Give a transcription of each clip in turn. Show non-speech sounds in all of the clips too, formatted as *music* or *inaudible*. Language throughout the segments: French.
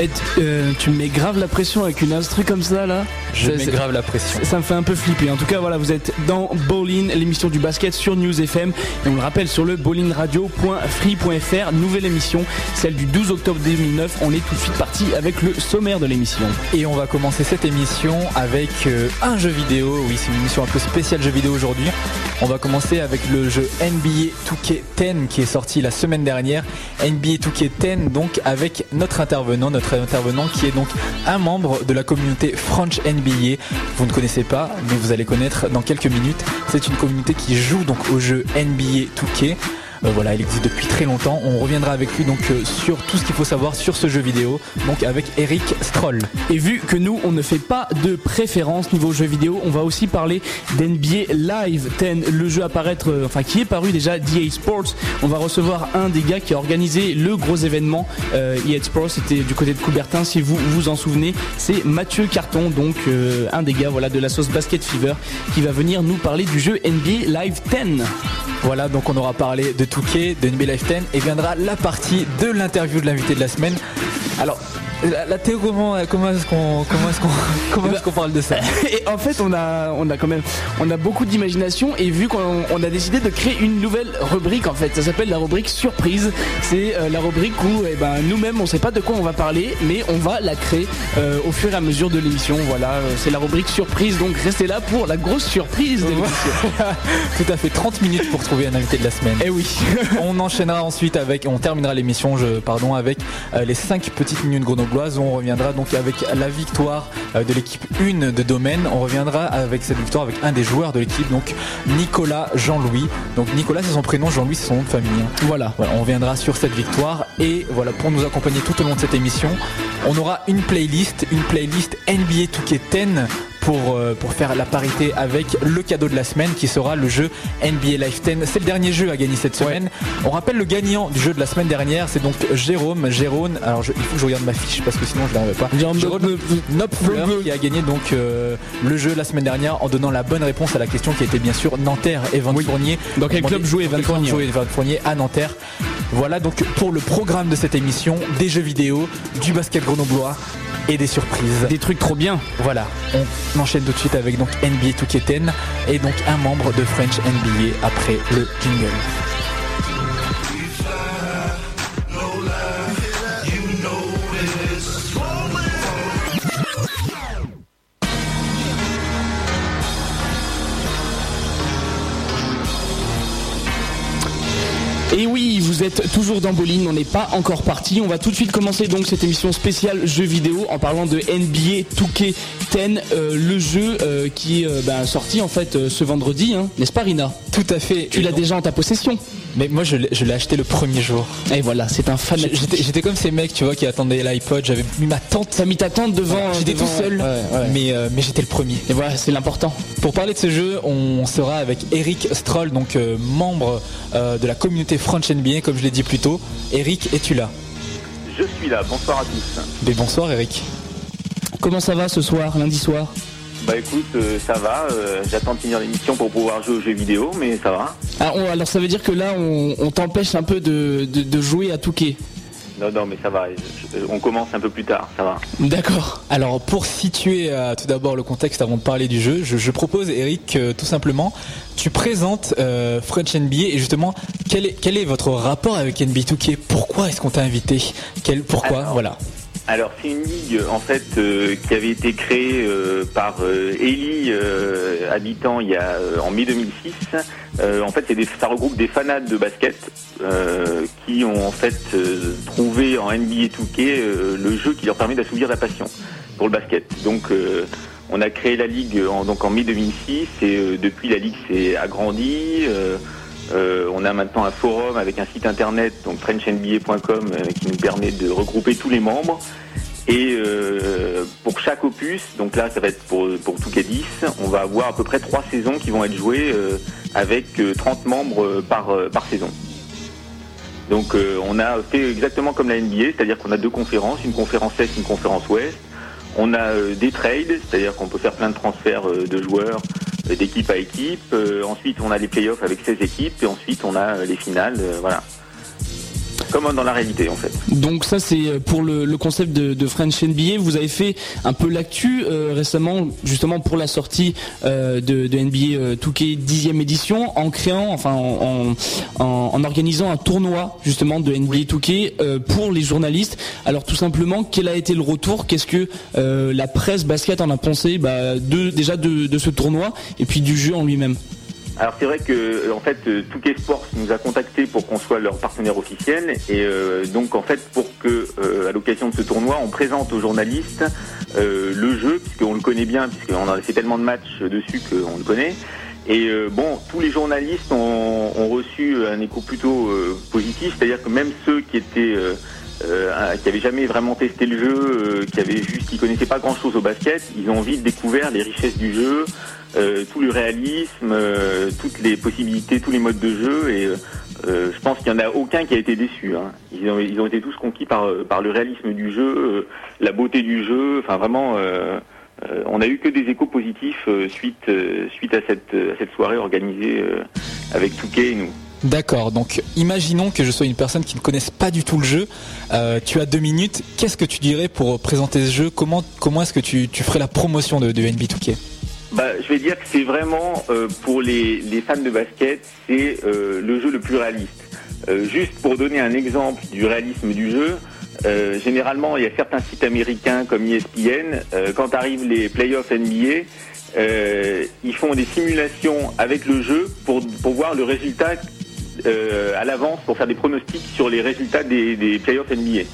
Et euh, tu me mets grave la pression avec une instru comme ça là Je Ça, mets grave la pression. Ça me fait un peu flipper. En tout cas, voilà, vous êtes dans Bowling, l'émission du basket sur News FM. Et on le rappelle sur le bowlingradio.free.fr. Nouvelle émission, celle du 12 octobre 2009. On est tout de suite parti avec le sommaire de l'émission. Et on va commencer cette émission avec euh, un jeu vidéo. Oui, c'est une émission un peu spéciale jeu vidéo aujourd'hui. On va commencer avec le jeu NBA 2K10 qui est sorti la semaine dernière. NBA 2K10 donc avec notre intervenant, notre intervenant qui est donc un membre de la communauté French NBA. Vous ne connaissez pas, mais vous allez connaître dans quelques minutes. C'est une communauté qui joue donc au jeu NBA 2K. Euh, voilà, il existe depuis très longtemps. On reviendra avec lui donc euh, sur tout ce qu'il faut savoir sur ce jeu vidéo, donc avec Eric Stroll. Et vu que nous, on ne fait pas de préférence niveau jeu vidéo, on va aussi parler d'NBA Live 10, le jeu à paraître, euh, enfin qui est paru déjà d'EA Sports. On va recevoir un des gars qui a organisé le gros événement euh, EA Sports, c'était du côté de Coubertin, si vous vous en souvenez. C'est Mathieu Carton, donc un des gars voilà, de la sauce Basket Fever, qui va venir nous parler du jeu NBA Live 10. Voilà, donc on aura parlé de Touquet, de NBA Life 10 et viendra la partie de l'interview de l'invité de la semaine. Alors, la, la Théo, comment, comment est-ce qu'on comment est-ce qu'on *laughs* comment est-ce qu'on parle de ça? *laughs* Et en fait, on a, on a quand même, on a beaucoup d'imagination et vu qu'on on a décidé de créer une nouvelle rubrique en fait, ça s'appelle la rubrique surprise. C'est euh, la rubrique où, eh ben, nous-mêmes, on sait pas de quoi on va parler, mais on va la créer euh, au fur et à mesure de l'émission. Voilà, euh, c'est la rubrique surprise. Donc restez là pour la grosse surprise de l'émission. *laughs* Tout à fait 30 minutes pour trouver un invité de la semaine. Eh oui. On enchaînera ensuite avec, on terminera l'émission, je, pardon, avec euh, les 5 petites minutes grenobloises. Où On reviendra donc avec la victoire euh, de l'équipe 1 de domaine. On reviendra avec cette victoire avec un des joueurs de l'équipe, donc Nicolas Jean-Louis. Donc Nicolas c'est son prénom, Jean-Louis c'est son nom de famille. hein. Voilà. Voilà, on reviendra sur cette victoire et voilà pour nous accompagner tout au long de cette émission, on aura une playlist, une playlist NBA 2K10 pour, euh, pour faire la parité avec le cadeau de la semaine qui sera le jeu NBA Life 10. C'est le dernier jeu à gagner cette semaine. On rappelle le gagnant du jeu de la semaine dernière, c'est donc Jérôme, Jérôme. Alors je- il faut que je regarde ma fiche parce que sinon je l'arrive pas. Jérôme Knopfler qui a gagné donc euh, le jeu la semaine dernière en donnant la bonne réponse à la question qui était bien sûr Nanterre et Van Fournier. Dans quel club jouait Van Fournier jouait Van Fournier à Nanterre. Voilà donc pour le programme de cette émission, des jeux vidéo, du basket grenoblois et des surprises. Des trucs trop bien. Voilà, on enchaîne tout de suite avec donc NBA 2K10 et donc un membre de French NBA après le jingle. Et oui, vous êtes toujours dans Bowling, on n'est pas encore parti. On va tout de suite commencer donc cette émission spéciale jeux vidéo en parlant de NBA 2K10, euh, le jeu euh, qui est euh, ben, sorti en fait ce vendredi, hein, n'est-ce pas Rina? Tout à fait. Tu l'as déjà en ta possession. Mais moi je l'ai acheté le premier jour. Et voilà, c'est un fan. J'étais comme ces mecs, tu vois, qui attendaient l'iPod. J'avais mis ma tante. T'as mis ta tente devant. J'étais tout seul, Ouais, ouais. mais, euh, mais j'étais le premier. Et voilà, c'est l'important. Pour parler de ce jeu, on sera avec Eric Stroll, donc euh, membre euh, de la communauté French NBA, comme je l'ai dit plus tôt. Eric, es-tu là? Je suis là, bonsoir à tous. Mais bonsoir Eric. Comment ça va ce soir, lundi soir? Bah écoute, euh, ça va, euh, j'attends de finir l'émission pour pouvoir jouer aux jeux vidéo, mais ça va. Ah, on- Alors ça veut dire que là, on, on t'empêche un peu de, de- de jouer à Touquet. Non, non, mais ça va, je- je- on commence un peu plus tard, ça va. D'accord. Alors pour situer euh, tout d'abord le contexte avant de parler du jeu, je, je propose Eric que tout simplement tu présentes euh, French NBA et justement quel est, quel est votre rapport avec NBA 2K Pourquoi est-ce qu'on t'a invité? Quel, Pourquoi? Alors, Voilà. Alors c'est une ligue en fait euh, qui avait été créée euh, par euh, euh, habitant il y a euh, en mai 2006. Euh, en fait, ça regroupe des fanats de basket euh, qui ont en fait euh, trouvé en NBA 2K euh, le jeu qui leur permet d'assouvir la passion pour le basket. Donc euh, on a créé la ligue en, donc en mai 2006 et euh, depuis la ligue s'est agrandie. Euh, on a maintenant un forum avec un site internet, donc frenchnba.com, euh, qui nous permet de regrouper tous les membres. Et euh, pour chaque opus, donc là ça va être pour, pour tout cas 10, on va avoir à peu près trois saisons qui vont être jouées avec euh, 30 membres par, par saison. Donc on a fait exactement comme la NBA, c'est-à-dire qu'on a deux conférences, une conférence Est, une conférence Ouest. On a des trades, c'est-à-dire qu'on peut faire plein de transferts de joueurs d'équipe à équipe. Euh, ensuite on a les playoffs avec 16 équipes et ensuite on a euh, les finales, euh, voilà. Comme dans la réalité en fait. Donc ça c'est pour le, concept de, French NBA. Vous avez fait un peu l'actu récemment justement pour la sortie de, de, NBA 2K 10e édition en créant, enfin en, organisant un tournoi justement de NBA 2K pour les journalistes. Alors tout simplement, quel a été le retour? Qu'est-ce que la presse basket en a pensé? Bah, déjà de ce tournoi et puis du jeu en lui-même alors c'est vrai que en fait Touquet Sports nous a contacté pour qu'on soit leur partenaire officiel et euh, donc en fait pour que euh, à l'occasion de ce tournoi on présente aux journalistes euh, le jeu puisqu'on le connaît bien puisqu'on a fait tellement de matchs dessus qu'on le connaît. Et bon tous les journalistes ont, ont reçu un écho plutôt positif c'est-à-dire que même ceux qui étaient qui avaient jamais vraiment testé le jeu, qui avaient juste, qui connaissaient pas grand chose au basket, ils ont vite découvert les richesses du jeu, euh, tout le réalisme, euh, toutes les possibilités, tous les modes de jeu et euh, je pense qu'il n'y en a aucun qui a été déçu. Hein. Ils, ont, été tous conquis par, le réalisme du jeu, la beauté du jeu. Enfin, vraiment, on n'a eu que des échos positifs suite, à, cette, soirée organisée avec Touquet et nous. D'accord, donc imaginons que je sois une personne qui ne connaisse pas du tout le jeu. tu as deux minutes. Qu'est-ce que tu dirais pour présenter ce jeu? Comment, est-ce que tu, ferais la promotion de, de NB 2K bah, je vais dire que c'est vraiment euh, pour les, fans de basket, c'est euh, le jeu le plus réaliste. Euh, juste pour donner un exemple du réalisme du jeu, généralement il y a certains sites américains comme ESPN, quand arrivent les playoffs NBA, ils font des simulations avec le jeu pour, pour voir le résultat à l'avance, pour faire des pronostics sur les résultats des, des playoffs NBA.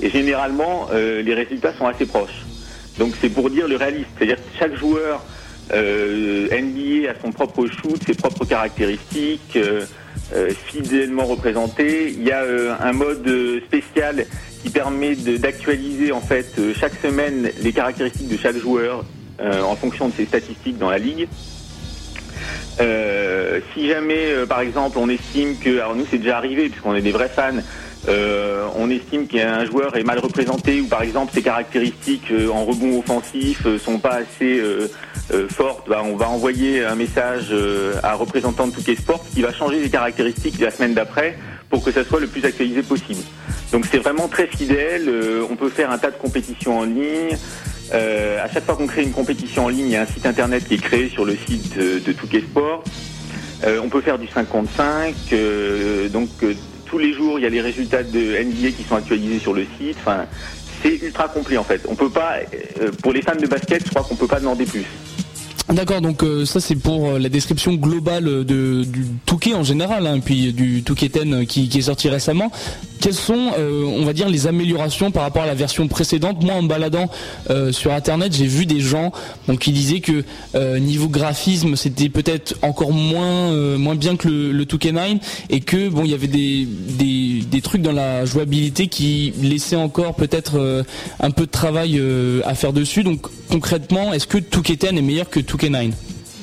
Et généralement, les résultats sont assez proches. Donc c'est pour dire le réaliste, c'est-à-dire que chaque joueur euh, NBA a son propre shoot, ses propres caractéristiques, euh, euh, fidèlement représenté. Il y a un mode spécial qui permet d'actualiser en fait chaque semaine les caractéristiques de chaque joueur en fonction de ses statistiques dans la ligue. si jamais, par exemple, on estime que, alors nous c'est déjà arrivé puisqu'on est des vrais fans, on estime qu'un joueur est mal représenté ou par exemple ses caractéristiques en rebond offensif sont pas assez euh, forte, on va envoyer un message euh, à un représentant de Touquet Sport qui va changer les caractéristiques la semaine d'après pour que ça soit le plus actualisé possible. Donc c'est vraiment très fidèle. Euh, on peut faire un tas de compétitions en ligne. à chaque fois qu'on crée une compétition en ligne, il y a un site internet qui est créé sur le site de, Touquet Sport. on peut faire du 55. donc tous les jours, il y a les résultats de NBA qui sont actualisés sur le site. Enfin, c'est ultra complet en fait. On peut pas, pour les fans de basket, je crois qu'on peut pas demander plus. D'accord, donc euh, ça c'est pour euh, la description globale de, du Touquet en général, hein, puis du Touquet 10 qui, qui, est sorti récemment. Quelles sont, euh, on va dire, les améliorations par rapport à la version précédente? Moi, en baladant euh, sur Internet, j'ai vu des gens qui disaient que euh, niveau graphisme, c'était peut-être encore moins, moins bien que le, le 2K9 et que bon, il y avait des, des, trucs dans la jouabilité qui laissaient encore peut-être un peu de travail à faire dessus. Donc concrètement, est-ce que 2K10 est meilleur que 2K9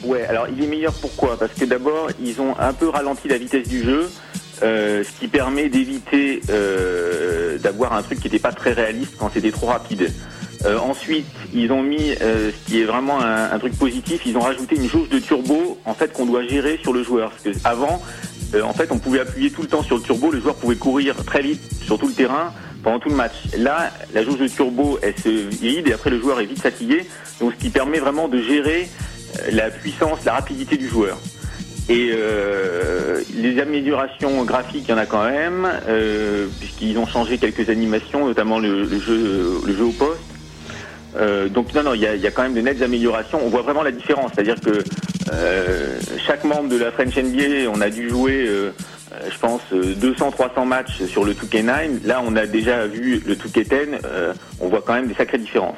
Ouais, alors il est meilleur pourquoi? Parce que d'abord, ils ont un peu ralenti la vitesse du jeu. Euh, ce qui permet d'éviter euh, d'avoir un truc qui n'était pas très réaliste quand c'était trop rapide. Euh, ensuite, ils ont mis ce qui est vraiment un, truc positif, ils ont rajouté une jauge de turbo en fait qu'on doit gérer sur le joueur. Parce que avant, en fait, on pouvait appuyer tout le temps sur le turbo, le joueur pouvait courir très vite sur tout le terrain pendant tout le match. Là, la jauge de turbo, elle se vide et après le joueur est vite fatigué, donc ce qui permet vraiment de gérer la puissance, la rapidité du joueur. Et euh, les améliorations graphiques, il y en a quand même, euh, puisqu'ils ont changé quelques animations, notamment le, jeu, au poste. Euh, donc non, non, il y a, quand même de nettes améliorations. On voit vraiment la différence, c'est-à-dire que chaque membre de la French NBA, on a dû jouer, je pense, 200-300 matchs sur le 2K9. Là, on a déjà vu le 2K10. on voit quand même des sacrées différences.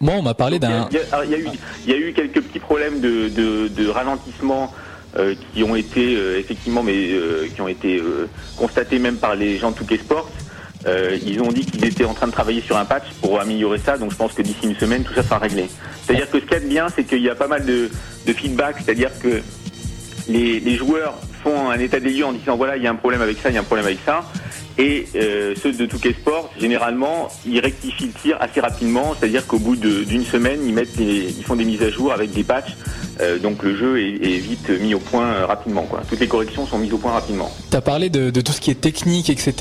Moi, on m'a parlé d'un. Il y, a eu quelques petits problèmes de, ralentissement euh, qui ont été euh, effectivement, mais euh, qui ont été constatés même par les gens de Touquet Sports. ils ont dit qu'ils étaient en train de travailler sur un patch pour améliorer ça, donc je pense que d'ici une semaine, tout ça sera réglé. C'est-à-dire que ce qu'il y a de bien, c'est qu'il y a pas mal de, feedback, c'est-à-dire que les, joueurs font un état des lieux en disant voilà, il y a un problème avec ça, il y a un problème avec ça. Et euh, ceux de Touquet Sport, généralement, ils rectifient le tir assez rapidement, c'est-à-dire qu'au bout d'une semaine, ils font des mises à jour avec des patchs. Euh, donc le jeu est, vite mis au point euh, rapidement. Quoi. Toutes les corrections sont mises au point rapidement. T'as parlé de, tout ce qui est technique, etc.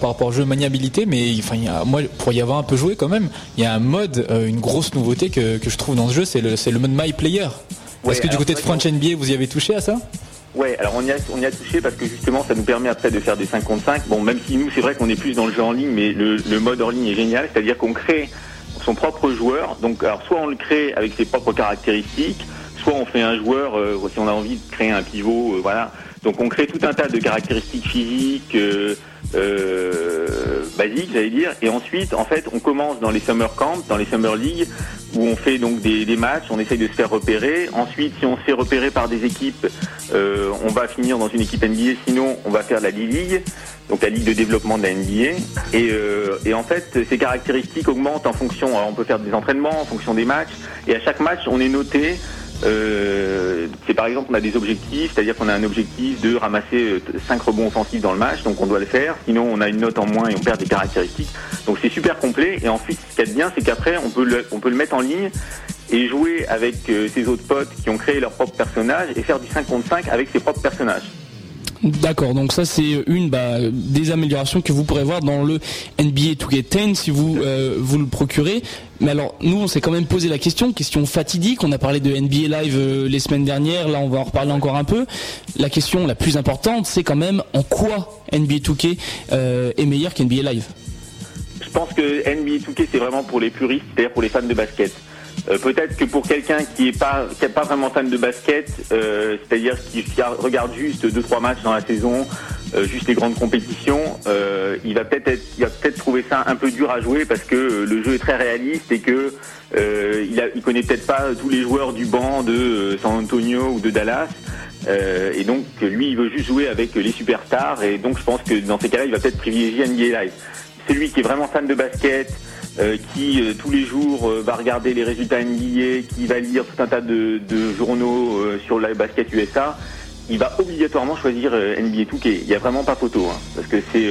par rapport au jeu maniabilité, mais enfin, moi, pour y avoir un peu joué quand même, il y a un mode, une grosse nouveauté que, je trouve dans ce jeu, c'est le, c'est le mode My Player. Ouais, Est-ce que du côté de French NBA, vous y avez touché à ça? Ouais, alors on y, a, on y a touché parce que justement ça nous permet après de faire des 5 contre 5. Bon, même si nous c'est vrai qu'on est plus dans le jeu en ligne, mais le, le mode hors ligne est génial, c'est-à-dire qu'on crée son propre joueur. Donc alors soit on le crée avec ses propres caractéristiques, soit on fait un joueur euh, si on a envie de créer un pivot, euh, voilà. Donc on crée tout un tas de caractéristiques physiques, euh, euh, basiques, j'allais dire, et ensuite en fait on commence dans les summer camps, dans les summer leagues, où on fait donc des, des matchs, on essaye de se faire repérer. Ensuite, si on se fait repérer par des équipes, euh, on va finir dans une équipe NBA. Sinon, on va faire la D-League, donc la ligue de développement de la NBA. Et, euh, et en fait, ces caractéristiques augmentent en fonction. On peut faire des entraînements en fonction des matchs. Et à chaque match, on est noté. Euh, c'est par exemple on a des objectifs, c'est-à-dire qu'on a un objectif de ramasser 5 rebonds offensifs dans le match, donc on doit le faire, sinon on a une note en moins et on perd des caractéristiques. Donc c'est super complet et ensuite ce qu'il y a de bien c'est qu'après on peut le, on peut le mettre en ligne et jouer avec euh, ses autres potes qui ont créé leur propre personnage et faire du 5 contre 5 avec ses propres personnages. D'accord, donc ça c'est une bah, des améliorations que vous pourrez voir dans le NBA 2K10 si vous euh, vous le procurez. Mais alors nous on s'est quand même posé la question, question fatidique. On a parlé de NBA Live euh, les semaines dernières, là on va en reparler encore un peu. La question la plus importante c'est quand même en quoi NBA 2K euh, est meilleur qu'NBA Live? Je pense que NBA 2K c'est vraiment pour les puristes, c'est-à-dire pour les fans de basket. Euh, Peut-être que pour quelqu'un qui est pas vraiment fan de basket, euh, c'est-à-dire qui regarde- juste deux trois matchs dans la saison, euh, juste les grandes compétitions, il va peut-être trouver ça un peu dur à jouer parce que le jeu est très réaliste et que il, a, il connaît peut-être pas tous les joueurs du banc de San Antonio ou de Dallas. Et donc lui il veut juste jouer avec les superstars et donc je pense que dans ces cas-là il va peut-être privilégier NBA Live. Celui qui est vraiment fan de basket, euh, qui euh, tous les jours euh, va regarder les résultats NBA, qui va lire tout un tas de, de journaux sur le basket USA, il va obligatoirement choisir NBA 2K. Il n'y a vraiment pas photo, hein, parce que c'est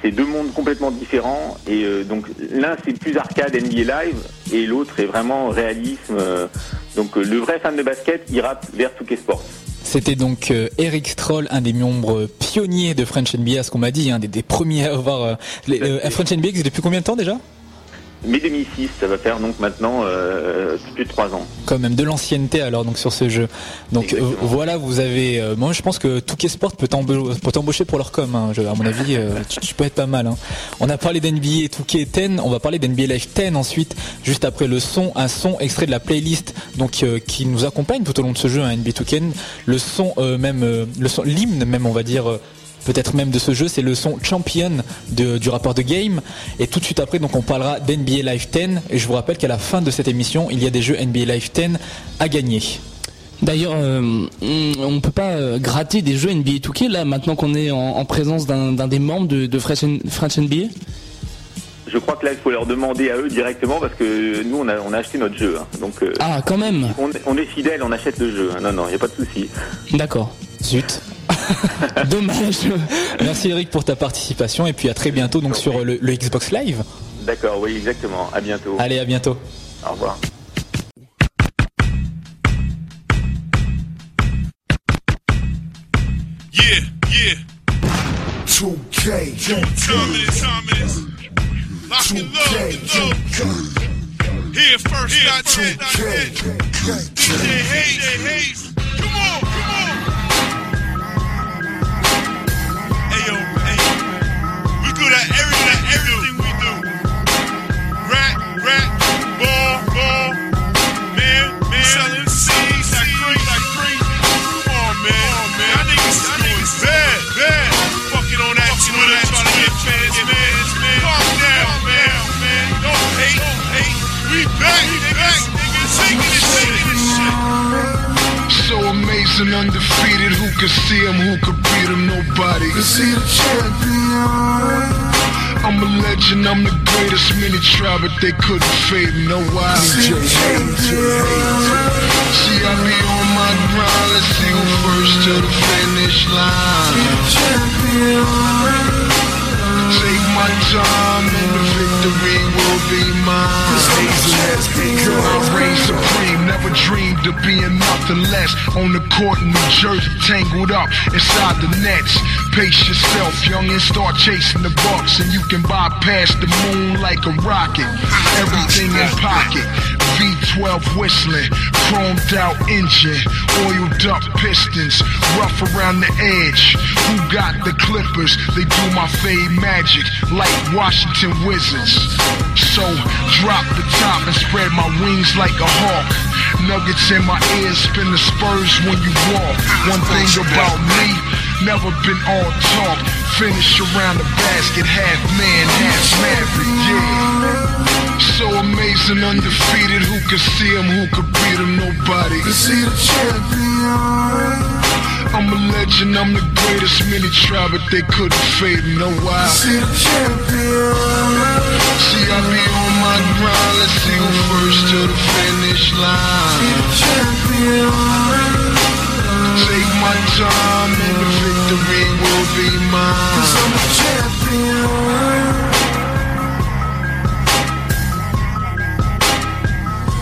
c'est deux mondes complètement différents et euh, donc l'un c'est plus arcade NBA Live et l'autre est vraiment réalisme. euh, donc euh, le vrai fan de basket ira vers 2K Sports. C'était donc Eric Stroll, un des membres pionniers de French NBA, ce qu'on m'a dit, un des, des premiers à avoir... les- French NBA existe depuis combien de temps déjà? Mai 2006, ça va faire donc maintenant euh, plus de trois ans. quand même de l'ancienneté alors donc sur ce jeu. Donc euh, voilà, vous avez. euh, moi je pense que Touquet Sport peut t'embaucher pour leur com. hein. Je- à mon avis, euh, tu, tu peux être pas mal. hein. On a parlé d'NBA et Touquet 10. On va parler d'NBA Live 10 ensuite, juste après le son, un son extrait de la playlist donc euh, qui nous accompagne tout au long de ce jeu, un NBA 2K. Le son euh, même, euh, le son, l'hymne même, on va dire. Peut-être même de ce jeu, c'est le son Champion de- du rappeur de Game. Et tout de suite après, donc on parlera d'NBA Live 10. Et je vous rappelle qu'à la fin de cette émission, il y a des jeux NBA Live 10 à gagner. D'ailleurs, euh, on on peut pas euh, gratter des jeux NBA 2K là maintenant qu'on est en, en présence d'un d'un des membres de, de French, French NBA. Je crois que là il faut leur demander à eux directement parce que nous on a, on a acheté notre jeu. hein. Donc euh, Ah, quand même. on, on est fidèle, on achète le jeu. hein. Non, non, il n'y a pas de souci. D'accord. Zut. *laughs* Dommage. Merci Eric pour ta participation et puis à très bientôt donc sur le, le Xbox Live. D'accord, oui, exactement. À bientôt. Allez, à bientôt. Au revoir. Yeah, yeah. 2K, Time it is, time it is. Lock and load, and load. Here first, not yet, not yet. DJ Hayes, DJ Hayes. Come on, that every, that everything we do. Rap, rap, ball, ball. Man, man. Selling seeds like crazy, like crazy. Come on, man. Come on, man. Y'all niggas, y'all niggas bad, bad. Fucking on that Twitter, trying to get fans, man. Calm down, man, man. Don't hate, don't hate. We back, we back, niggas. Taking this shit, this shit. So amazing, undefeated. Who could see him? Who could beat him? Nobody. You see the champion. I'm a legend, I'm the greatest mini trap, but they couldn't fade me. No why? See, I be on my grind. Let's see who first to the finish line. Take my time and the victory will be mine. I reign supreme, never dreamed of being nothing less. On the court in New Jersey, tangled up inside the nets. Pace yourself, young, and start chasing the bucks. And you can bypass the moon like a rocket. Everything in pocket. V12 whistling, chromed out engine, oiled up pistons, rough around the edge. Who got the clippers? They do my fade magic like Washington Wizards. So drop the top and spread my wings like a hawk. Nuggets in my ears, spin the spurs when you walk. One thing about me, never been all talk. Finish around the basket, half man, half maverick, yeah. So amazing, undefeated. Who could see him? Who could beat him? Nobody. Can see the champion. I'm a legend. I'm the greatest mini trap, but they couldn't fade me. No why? See the champion. See, I be on my grind. Let's see who first to the finish line. See the champion. Take my time, and the victory will be mine. Cause I'm a champion.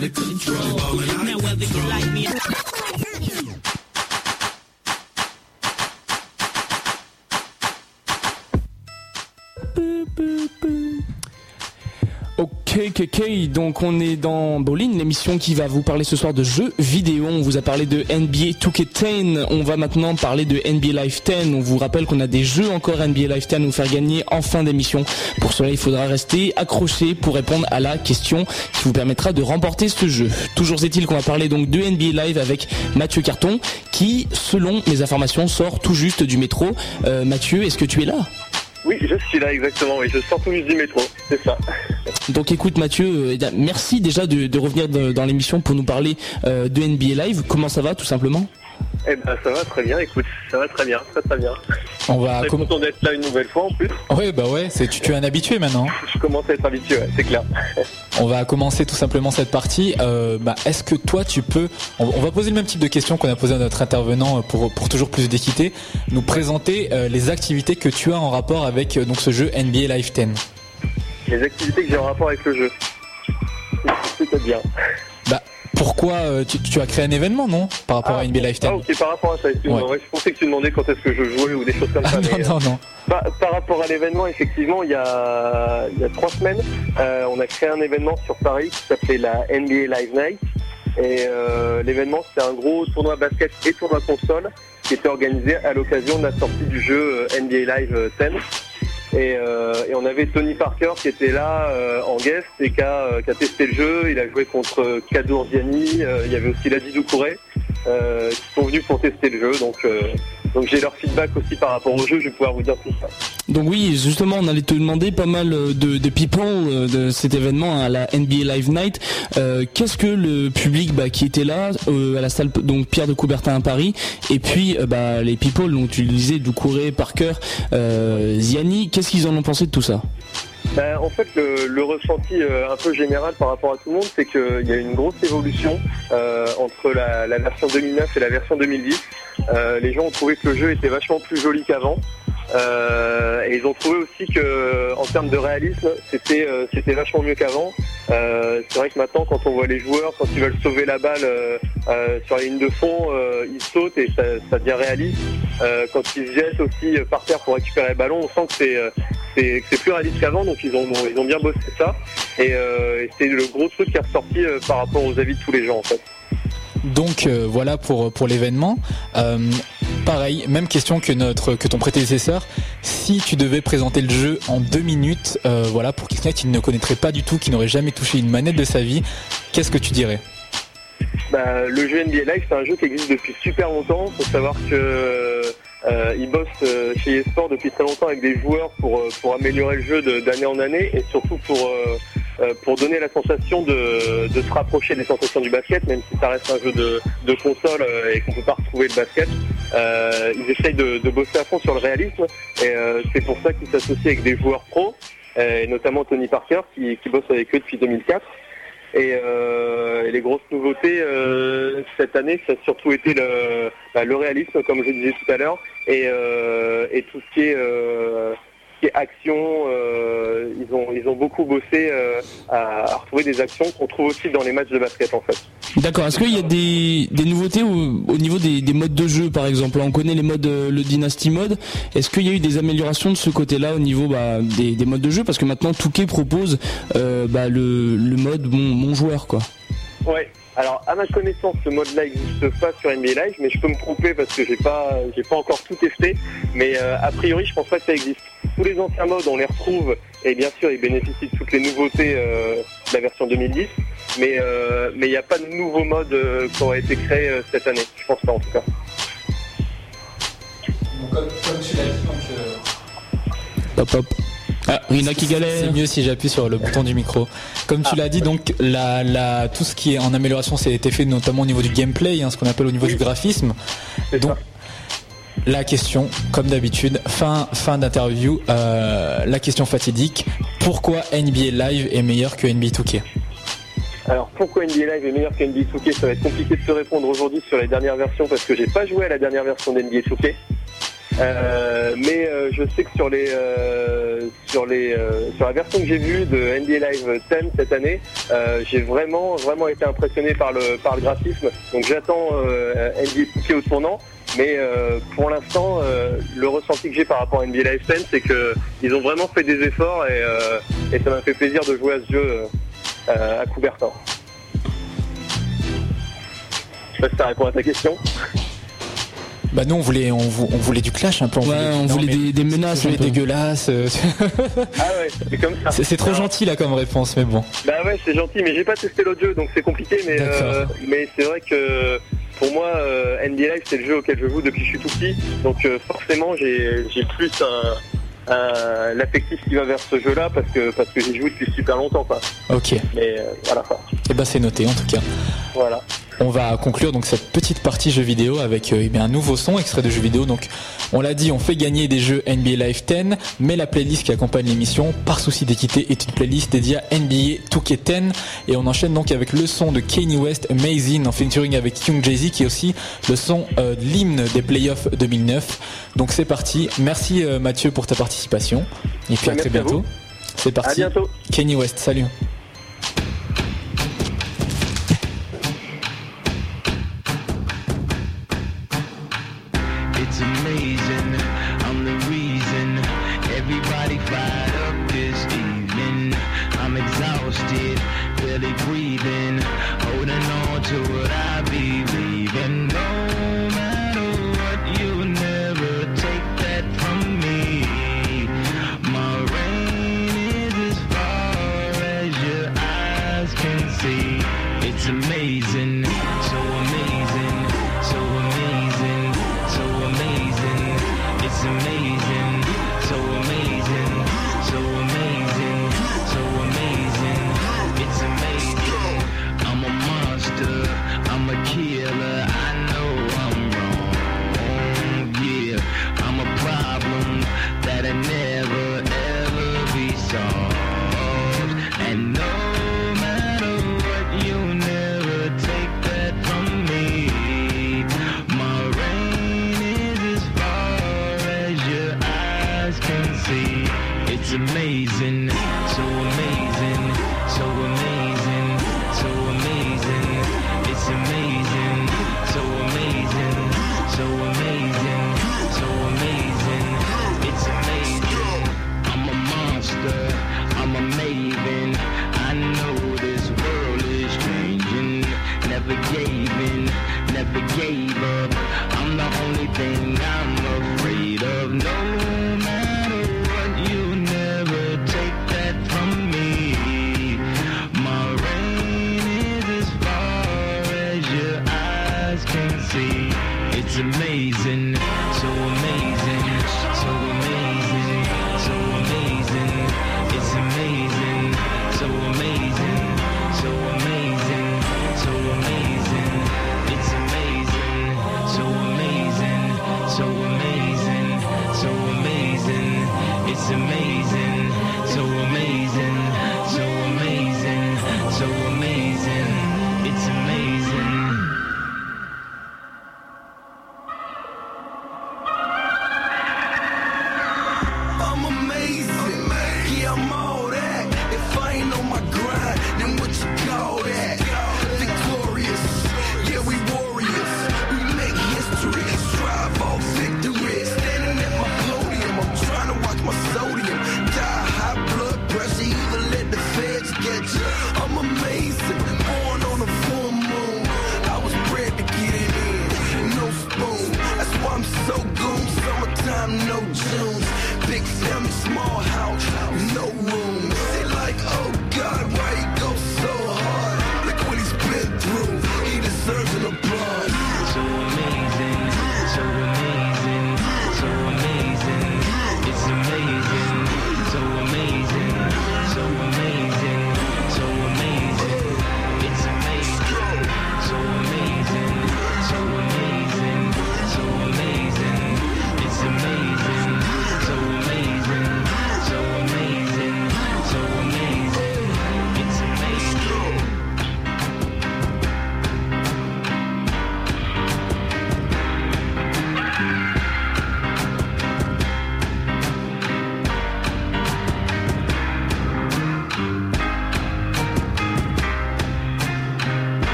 out of control, Now whether you like me Ok. Donc on est dans Bowling, l'émission qui va vous parler ce soir de jeux vidéo. On vous a parlé de NBA 2K10. On va maintenant parler de NBA Live 10. On vous rappelle qu'on a des jeux encore NBA Live 10 à nous faire gagner en fin d'émission. Pour cela, il faudra rester accroché pour répondre à la question qui vous permettra de remporter ce jeu. Toujours est-il qu'on va parler donc de NBA Live avec Mathieu Carton qui, selon mes informations, sort tout juste du métro. Euh, Mathieu, est-ce que tu es là? Oui, je suis là exactement. Oui, je sors tout juste du métro. C'est ça. Donc écoute Mathieu, euh, eh merci déjà de, de revenir de- dans l'émission pour nous parler euh, de NBA Live. Comment ça va tout simplement? Eh ben, ça va très bien. Écoute, ça va très bien, très très bien. On va Très com- content d'être là une nouvelle fois en plus. Ouais, bah ouais, c'est tu, tu es un habitué maintenant. Je commence à être habitué, ouais, c'est clair. *laughs* On va commencer tout simplement cette partie. Euh, bah, Est-ce que toi, tu peux, on, on va poser le même type de questions qu'on a posé à notre intervenant pour, pour toujours plus d'équité, nous présenter euh, les activités que tu as en rapport avec euh, donc ce jeu NBA Live 10. Les activités que j'ai en rapport avec le jeu. C'est bien. Bah, pourquoi euh, tu, tu as créé un événement, non? Par rapport à NBA Live 10 ah, ok, par rapport à ça. Ouais. Ouais, je pensais que tu demandais quand est-ce que je jouais ou des choses comme Ah, ça. non, mais, euh, non, non. Par, par rapport à l'événement, effectivement, il y a, il y a trois semaines, euh, on a créé un événement sur Paris qui s'appelait la NBA Live Night. Et euh, l'événement, c'était un gros tournoi basket et tournoi console qui était organisé à l'occasion de la sortie du jeu NBA Live 10. Et, euh, et on avait Tony Parker qui était là euh, en guest et qui a, euh, qui a testé le jeu. Il a joué contre Kadour Diani. euh, il y avait aussi Ladi Doucouré euh, qui sont venus pour tester le jeu. Donc, euh, donc j'ai leur feedback aussi par rapport au jeu. Je vais pouvoir vous dire tout ça. Donc oui, justement, on allait te demander pas mal euh, de, people de cet événement à la NBA Live Night. Qu'est-ce que le public bah, qui était là à la salle donc Pierre de Coubertin à Paris et puis bah, les people dont tu disais, Doucouré, Parker, Ziani, qu'est-ce qu'ils en ont pensé de tout ça? Ben, en fait, le, ressenti euh, un peu général par rapport à tout le monde, c'est qu'il y a une grosse évolution euh, entre la, version 2009 et la version 2010. Euh, les gens ont trouvé que le jeu était vachement plus joli qu'avant. Euh, et ils ont trouvé aussi que, en termes de réalisme, c'était euh, vachement mieux qu'avant. Euh, c'est vrai que maintenant, quand on voit les joueurs, quand ils veulent sauver la balle sur la ligne de fond, ils sautent et ça, ça devient réaliste. Quand ils jettent aussi par terre pour récupérer le ballon, on sent que c'est plus réaliste qu'avant, donc ils ont, ils ont bien bossé ça. Et, et c'est le gros truc qui est ressorti par rapport aux avis de tous les gens en fait. Donc euh, voilà pour, l'événement. Euh, Pareil, même question que notre que ton prédécesseur. Si tu devais présenter le jeu en deux minutes, euh, voilà, pour quelqu'un qui ne connaîtrait pas du tout, qui n'aurait jamais touché une manette de sa vie, qu'est-ce que tu dirais? Bah, le jeu NBA Live, c'est un jeu qui existe depuis super longtemps. faut savoir que euh, chez eSport depuis très longtemps avec des joueurs pour, pour améliorer le jeu d'année en année et surtout pour, pour donner la sensation de, se rapprocher des sensations du basket, même si ça reste un jeu de, console euh, et qu'on peut pas retrouver le basket. Euh, ils essayent de, bosser à fond sur le réalisme et euh, c'est pour ça qu'ils s'associent avec des joueurs pros, euh, et notamment Tony Parker qui, bosse avec eux depuis 2004. Et, euh, les grosses nouveautés euh, cette année, ça a surtout été le, bah, le réalisme, comme je disais tout à l'heure, et, euh, et tout ce qui est, euh, qui est action. euh, ils ont ils ont beaucoup bossé euh, à, à retrouver des actions qu'on trouve aussi dans les matchs de basket en fait. D'accord. Est-ce qu'il y a des, des nouveautés au, au niveau des, des modes de jeu, par exemple? Là, On connaît les modes, euh, le Dynasty mode. Est-ce qu'il y a eu des améliorations de ce côté-là au niveau bah, des, des modes de jeu? Parce que maintenant, Touquet propose euh, bah, le, le mode mon joueur, quoi. Ouais. Alors à ma connaissance, ce mode-là n'existe pas sur NBA Live, mais je peux me tromper parce que j'ai pas j'ai pas encore tout testé. Mais euh, a priori, je pense pas que ça existe. Tous les anciens modes, on les retrouve et bien sûr, ils bénéficient de toutes les nouveautés euh, de la version 2010. Mais euh, mais il n'y a pas de nouveaux modes euh, qui auraient été créés euh, cette année. Je pense pas en tout cas. Hop, hop. Ah, Rina qui galère. C'est mieux si j'appuie sur le bouton du micro. Comme tu l'as dit, donc la, la, tout ce qui est en amélioration, a été fait notamment au niveau du gameplay, hein, ce qu'on appelle au niveau du graphisme. C'est Donc, ça. La question, comme d'habitude, fin, fin d'interview, euh, la question fatidique. Pourquoi NBA Live est meilleur que NBA 2K Alors pourquoi NBA Live est meilleur que NBA 2K Ça va être compliqué de se répondre aujourd'hui sur les dernières versions parce que j'ai pas joué à la dernière version d'NBA 2K. Euh, mais euh, je sais que sur les sur les sur la version que j'ai vue de NBA Live 10 cette année, j'ai vraiment vraiment été impressionné par le par le graphisme. Donc j'attends NBA 2K au tournant. Mais euh, pour l'instant, euh, le ressenti que j'ai par rapport à NBA Live 10, c'est que ils ont vraiment fait des efforts et, euh, et ça m'a fait plaisir de jouer à ce jeu euh, à Coubertin. Je sais pas si ça répond à ta question. Bah nous on voulait, on, vou- on voulait du clash un peu. Ouais, on non, voulait mais des, des menaces. ce jeu un est peu. dégueulasse. euh, *laughs* Ah ouais, c'est comme ça. c'est trop gentil là comme réponse, mais bon. Bah ouais, c'est gentil, mais j'ai pas testé l'autre jeu, donc c'est compliqué. Mais euh, mais c'est vrai que pour moi, euh, NBA Live c'est le jeu auquel je joue depuis que je suis tout petit, donc euh, forcément j'ai plus un, un- l'affectif qui va vers ce jeu-là parce que parce que j'y joue depuis super longtemps, quoi. Ok. Mais euh, voilà, quoi. Et bah c'est noté en tout cas. Voilà. On va conclure donc cette petite partie jeux vidéo avec euh, eh bien, un nouveau son extrait de jeux vidéo. Donc on l'a dit, on fait gagner des jeux NBA Live 10, mais la playlist qui accompagne l'émission, par souci d'équité, est une playlist dédiée à NBA 2K10 et on enchaîne donc avec le son de Kanye West Amazing en featuring avec Young Jay-Z qui est aussi le son euh, de l'hymne des playoffs 2009. Donc c'est parti. Merci euh, Mathieu pour ta participation et puis à très à bientôt. C'est À parti. bientôt. Kanye West, salut. So amazing, so amazing. It's amazing,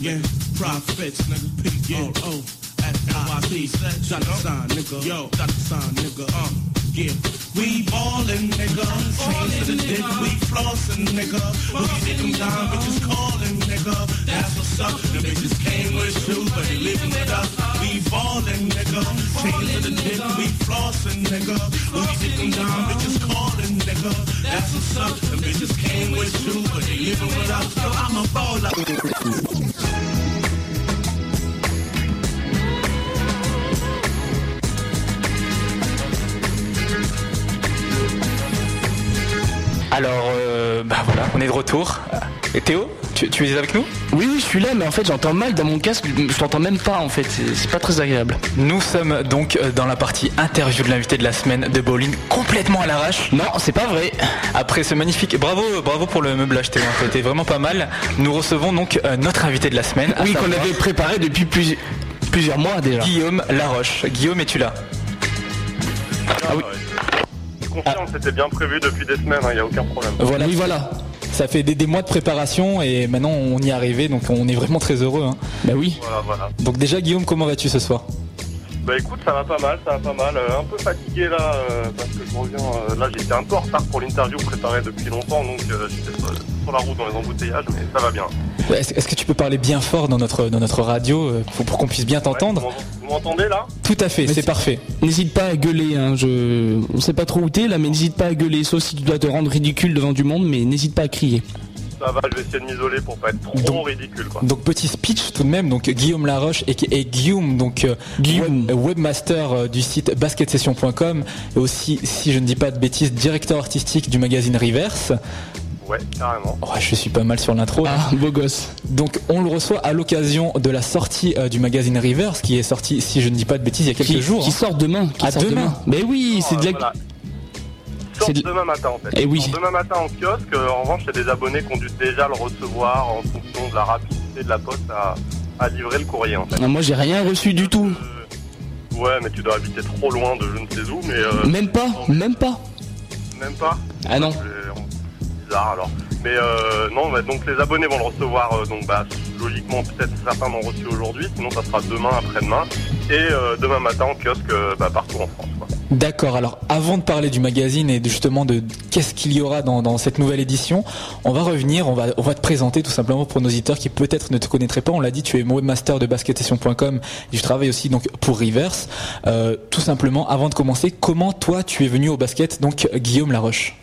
again. Profits, nigga. P oh, oh. At NYC. Shot the sign, nigga. Yo, the sign, nigga. Uh, yeah. We ballin', nigga. Chains to the dick, we flossin', nigga. We dick 'em down, bitches callin', nigga. That's what's up. The bitches came with shoes, but they living with us. We ballin', nigga. Chains to the dick, we flossin', nigga. We dick 'em down, bitches callin', nigga. That's what's up. The bitches came with shoes, but they living with us. So I'm a baller. Alors, euh, bah voilà, on est de retour. Et Théo, tu, tu es avec nous Oui, oui, je suis là, mais en fait, j'entends mal dans mon casque. Je t'entends même pas, en fait. C'est pas très agréable. Nous sommes donc euh, dans la partie interview de l'invité de la semaine de Bowling, complètement à l'arrache. Non, c'est pas vrai. Après ce magnifique, bravo, bravo pour le meublage Théo, c'était vraiment pas mal. Nous recevons donc euh, notre invité de la semaine. Oui, qu'on avait préparé depuis plusieurs, plusieurs mois déjà. Guillaume Laroche. Guillaume, es-tu là? Ah oui. C'était bien prévu depuis des semaines, il n'y a aucun problème. Voilà, Oui, voilà. Ça fait des, des mois de préparation et maintenant on y est arrivé, donc on est vraiment très heureux. hein. Bah oui. Voilà, voilà. Donc déjà Guillaume, comment vas-tu ce soir? Bah écoute, ça va pas mal, ça va pas mal. Euh, un peu fatigué là, euh, parce que je reviens. euh, là, j'étais un peu en retard pour l'interview préparée depuis longtemps, donc euh, j'étais sur, sur la route dans les embouteillages, mais ça va bien. Est-ce que tu peux parler bien fort dans notre, dans notre radio euh, pour, pour qu'on puisse bien t'entendre Ouais, vous m'en- vous m'entendez là? Tout à fait, c'est parfait. N'hésite pas à gueuler. Hein. Je... On sait pas trop où t'es là, mais n'hésite pas à gueuler. Sauf si tu dois te rendre ridicule devant du monde, mais n'hésite pas à crier. Ça va, je vais essayer de m'isoler pour pas être trop Donc- ridicule quoi. Donc petit speech tout de même, donc Guillaume Laroche et, et Guillaume, donc euh, Guillaume. web- webmaster euh, du site basketsession.com et aussi, si je ne dis pas de bêtises, directeur artistique du magazine Reverse. Ouais, carrément. Oh, je suis pas mal sur l'intro. Ah, beau gosse. Donc on le reçoit à l'occasion de la sortie euh, du magazine Reverse qui est sorti, si je ne dis pas de bêtises, il y a quelques Qui, jours. qui hein. sort demain. Qui Ah, sort demain. Mais oui, c'est de la. Voilà. C'est de- demain matin en fait. Eh Ils oui. Demain matin en kiosque. Euh, En revanche, il y a des abonnés qui ont dû déjà le recevoir en fonction de la rapidité de la poste à, à livrer le courrier en fait. Ah, moi, j'ai rien reçu du tout. Euh, ouais, mais tu dois habiter trop loin de je ne sais où, mais euh, Même pas, même pas. même pas. Ah non. Alors. Mais euh, non, donc les abonnés vont le recevoir, euh, donc bah, logiquement peut-être certains l'ont reçu aujourd'hui, sinon ça sera demain, après-demain, et euh, demain matin en kiosque bah, partout en France. quoi. D'accord, alors avant de parler du magazine et justement de qu'est-ce qu'il y aura dans, cette nouvelle édition, on va revenir, on va, te présenter tout simplement pour nos auditeurs qui peut-être ne te connaîtraient pas. On l'a dit, tu es webmaster de basketsession.com et tu travailles aussi donc pour Reverse. Tout simplement, avant de commencer, comment toi tu es venu au basket, donc Guillaume Laroche.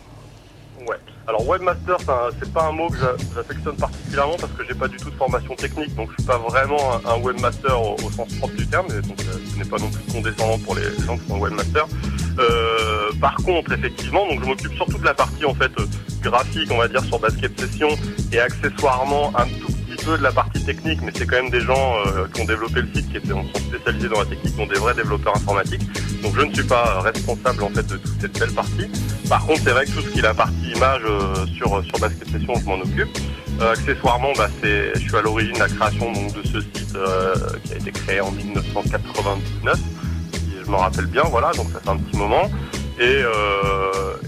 Alors webmaster, c'est pas un mot que j'a- j'affectionne particulièrement parce que j'ai pas du tout de formation technique, donc je suis pas vraiment un, webmaster au, sens propre du terme, et donc euh, ce n'est pas non plus condescendant pour les gens qui sont webmasters. Euh, par contre, effectivement, donc je m'occupe surtout de la partie en fait euh, graphique, on va dire sur Basket Session, et accessoirement un tout peu de la partie technique, mais c'est quand même des gens euh, qui ont développé le site, qui sont spécialisés dans la technique, sont des vrais développeurs informatiques. Donc je ne suis pas responsable en fait de toute cette belle partie. Par contre, c'est vrai que tout ce qui est la partie image euh, sur sur Basket Session, je m'en occupe. Euh, accessoirement, bah, je suis à l'origine de la création donc, de ce site euh, qui a été créé en 1999, si je me rappelle bien. Voilà, donc ça fait un petit moment. Et, euh,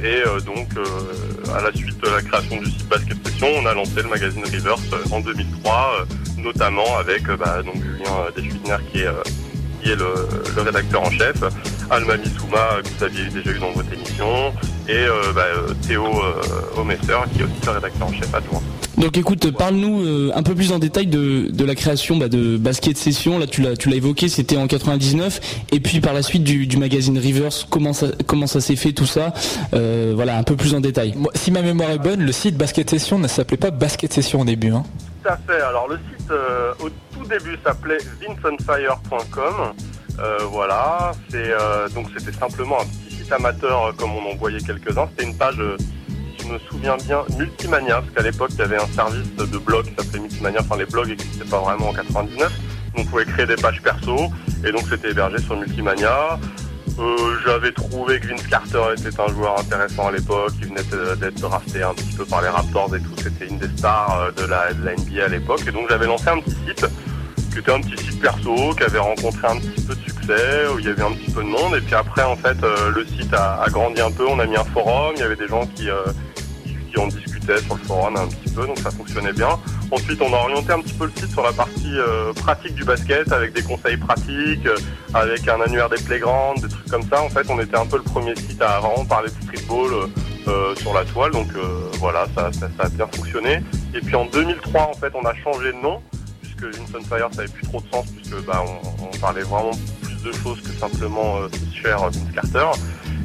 et euh, donc, euh, à la suite de la création du site Basket Session, on a lancé le magazine Reverse euh, en 2003, euh, notamment avec bah, donc Julien Deschwitner qui est, qui est le, rédacteur en chef, Alma Missouma que vous aviez déjà eu dans votre émission, et bah, Théo Homesser qui est aussi le rédacteur en chef à Tours. Donc écoute, parle-nous euh, un peu plus en détail de, de la création bah, de Basket Session. Là, tu l'as, tu l'as évoqué, c'était en 99. Et puis par la suite du, du magazine Reverse, comment ça, comment ça s'est fait tout ça Euh, Voilà, un peu plus en détail. Moi, Si ma mémoire est bonne, le site Basket Session ne s'appelait pas Basket Session au début. Hein. Tout à fait. Alors le site euh, au tout début s'appelait vincentfire.com. Euh, voilà. C'est euh, donc c'était simplement un petit site amateur euh, comme on en voyait quelques-uns. C'était une page, euh, je me souviens bien, Multimania, parce qu'à l'époque il y avait un service de blog qui s'appelait Multimania. Enfin les blogs n'existaient pas vraiment en 99. Donc on pouvait créer des pages perso et donc c'était hébergé sur Multimania. Euh, J'avais trouvé que Vince Carter était un joueur intéressant à l'époque. Il venait d'être drafté un petit peu par les Raptors et tout. C'était une des stars euh, de la, NBA à l'époque. Et donc j'avais lancé un petit site qui était un petit site perso, qui avait rencontré un petit peu de succès, où il y avait un petit peu de monde. Et puis après, en fait, euh, le site a, grandi un peu. On a mis un forum. Il y avait des gens qui, en discutaient sur le forum un petit peu. Donc ça fonctionnait bien. Ensuite, on a orienté un petit peu le site sur la partie euh, pratique du basket, avec des conseils pratiques, euh, avec un annuaire des playgrounds, des trucs comme ça. En fait, on était un peu le premier site à vraiment parler de streetball euh, sur la toile. Donc voilà, ça, ça, a bien fonctionné. Et puis en 2003, en fait, on a changé de nom, puisque Vincent Fire, ça avait plus trop de sens, puisque bah, on, on parlait vraiment plus de choses que simplement cher Vince Carter.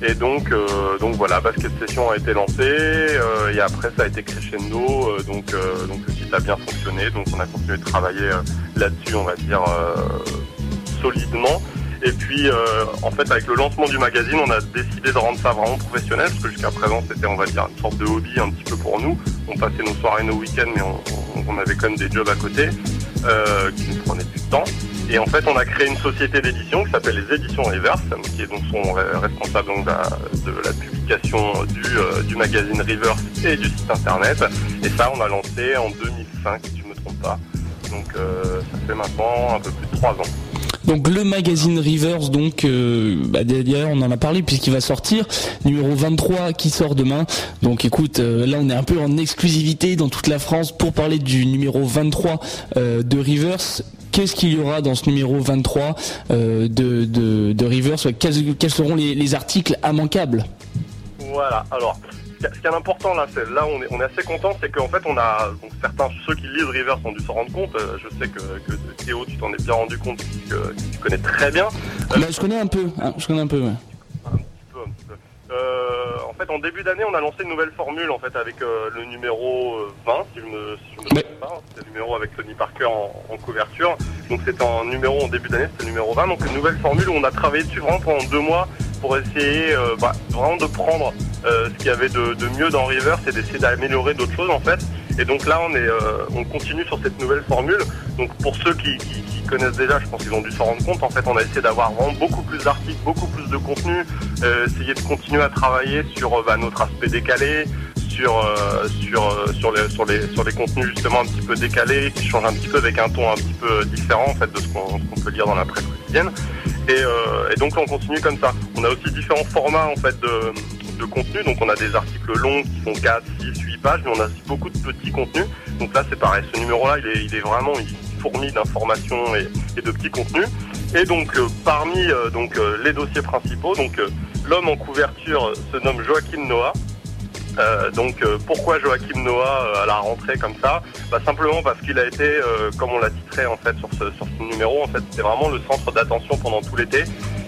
Et donc, euh, donc voilà, Basket Session a été lancé euh, et après ça a été crescendo. euh, donc, euh, donc le site a bien fonctionné. Donc on a continué de travailler euh, là-dessus, on va dire euh, solidement. Et puis, en fait, avec le lancement du magazine, on a décidé de rendre ça vraiment professionnel, parce que jusqu'à présent, c'était, on va dire, une sorte de hobby un petit peu pour nous. On passait nos soirées, nos week-ends, mais on, on- avait quand même des jobs à côté qui nous prenaient du temps. Et en fait, on a créé une société d'édition qui s'appelle les Éditions Reverse, qui est donc responsable de, la, publication du, euh, du magazine Reverse et du site internet. Et ça, on a lancé en 2005, si je ne me trompe pas. Donc, euh, ça fait maintenant un peu plus de trois ans. Donc le magazine Rivers, donc euh, bah, d'ailleurs on en a parlé puisqu'il va sortir, numéro 23 qui sort demain. Donc écoute, là on est un peu en exclusivité dans toute la France pour parler du numéro 23 euh, de Rivers. Qu'est-ce qu'il y aura dans ce numéro 23 euh, de, de, de Rivers quels, quels seront les, les articles immanquables Voilà, alors, ce qui est- important là, c'est là on est, on est assez content, c'est qu'en fait on a, donc certains, ceux qui lisent Rivers ont dû s'en rendre compte, euh, je sais que, que Théo tu t'en es bien rendu compte, puisque tu connais très bien, Bah, Je connais un peu, hein, je connais un peu. ouais. un petit peu, un petit peu. Euh, en fait en début d'année on a lancé une nouvelle formule en fait avec euh, le numéro euh, 20, si je me, si je me trompe pas, hein. c'était le numéro avec Tony Parker en, en couverture, donc c'était en numéro en début d'année, c'était le numéro 20, donc une nouvelle formule où on a travaillé dessus vraiment pendant deux mois pour essayer euh, bah, vraiment de prendre euh, ce qu'il y avait de, de mieux dans River, c'est d'essayer d'améliorer d'autres choses en fait. Et donc là, on est, euh, on continue sur cette nouvelle formule. Donc pour ceux qui, connaissent déjà, je pense qu'ils ont dû s'en rendre compte. En fait, on a essayé d'avoir vraiment beaucoup plus d'articles, beaucoup plus de contenu, euh, essayer de continuer à travailler sur euh, bah, notre aspect décalé, sur sur sur les sur les sur les contenus justement un petit peu décalés, qui changent un petit peu avec un ton un petit peu différent en fait de ce qu'on peut lire dans la presse quotidienne. Et, euh, et donc on continue comme ça. On a aussi différents formats en fait de, de contenu. Donc on a des articles longs qui font 4, 6, 8 pages, mais on a aussi beaucoup de petits contenus. Donc là c'est pareil, ce numéro-là il est, il est vraiment il fourmille d'informations et, de petits contenus. Et donc euh, parmi euh, donc euh, les dossiers principaux, donc l'homme en couverture se nomme Joachim Noah. Euh, donc euh, pourquoi Joachim Noah euh, à la rentrée comme ça bah, Simplement parce qu'il a été, euh, comme on l'a titré en fait sur ce, sur ce numéro, en fait c'était vraiment le centre d'attention pendant tout l'été.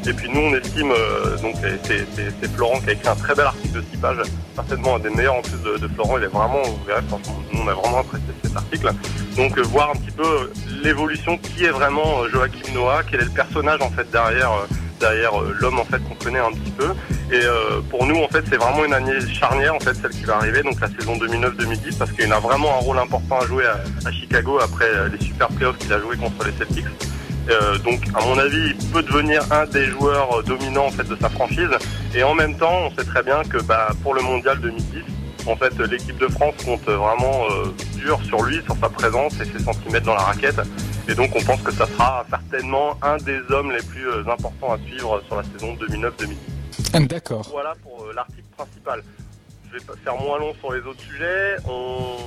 Et puis nous on estime, euh, donc c'est Florent qui a écrit un très bel article de 6 pages, certainement un des meilleurs en plus de, Florent, il est vraiment, vous verrez, on a vraiment apprécié cet article. Donc voir un petit peu l'évolution, qui est vraiment Joachim Noah, quel est le personnage en fait derrière, derrière euh, l'homme en fait qu'on connaît un petit peu. Et euh, pour nous, en fait, c'est vraiment une année charnière, en fait, celle qui va arriver, donc la saison 2009-2010, parce qu'il a vraiment un rôle important à jouer à, Chicago après euh, les super playoffs qu'il a joué contre les Celtics. Donc, à mon avis, il peut devenir un des joueurs dominants en fait de sa franchise. Et en même temps, on sait très bien que bah, pour le Mondial 2010, en fait, l'équipe de France compte vraiment dur sur lui, sur sa présence et ses centimètres dans la raquette. Et donc, on pense que ça sera certainement un des hommes les plus euh, importants à suivre sur la saison 2009-2010. D'accord. Voilà pour euh, l'article principal. Je vais pas faire moins long sur les autres sujets. On,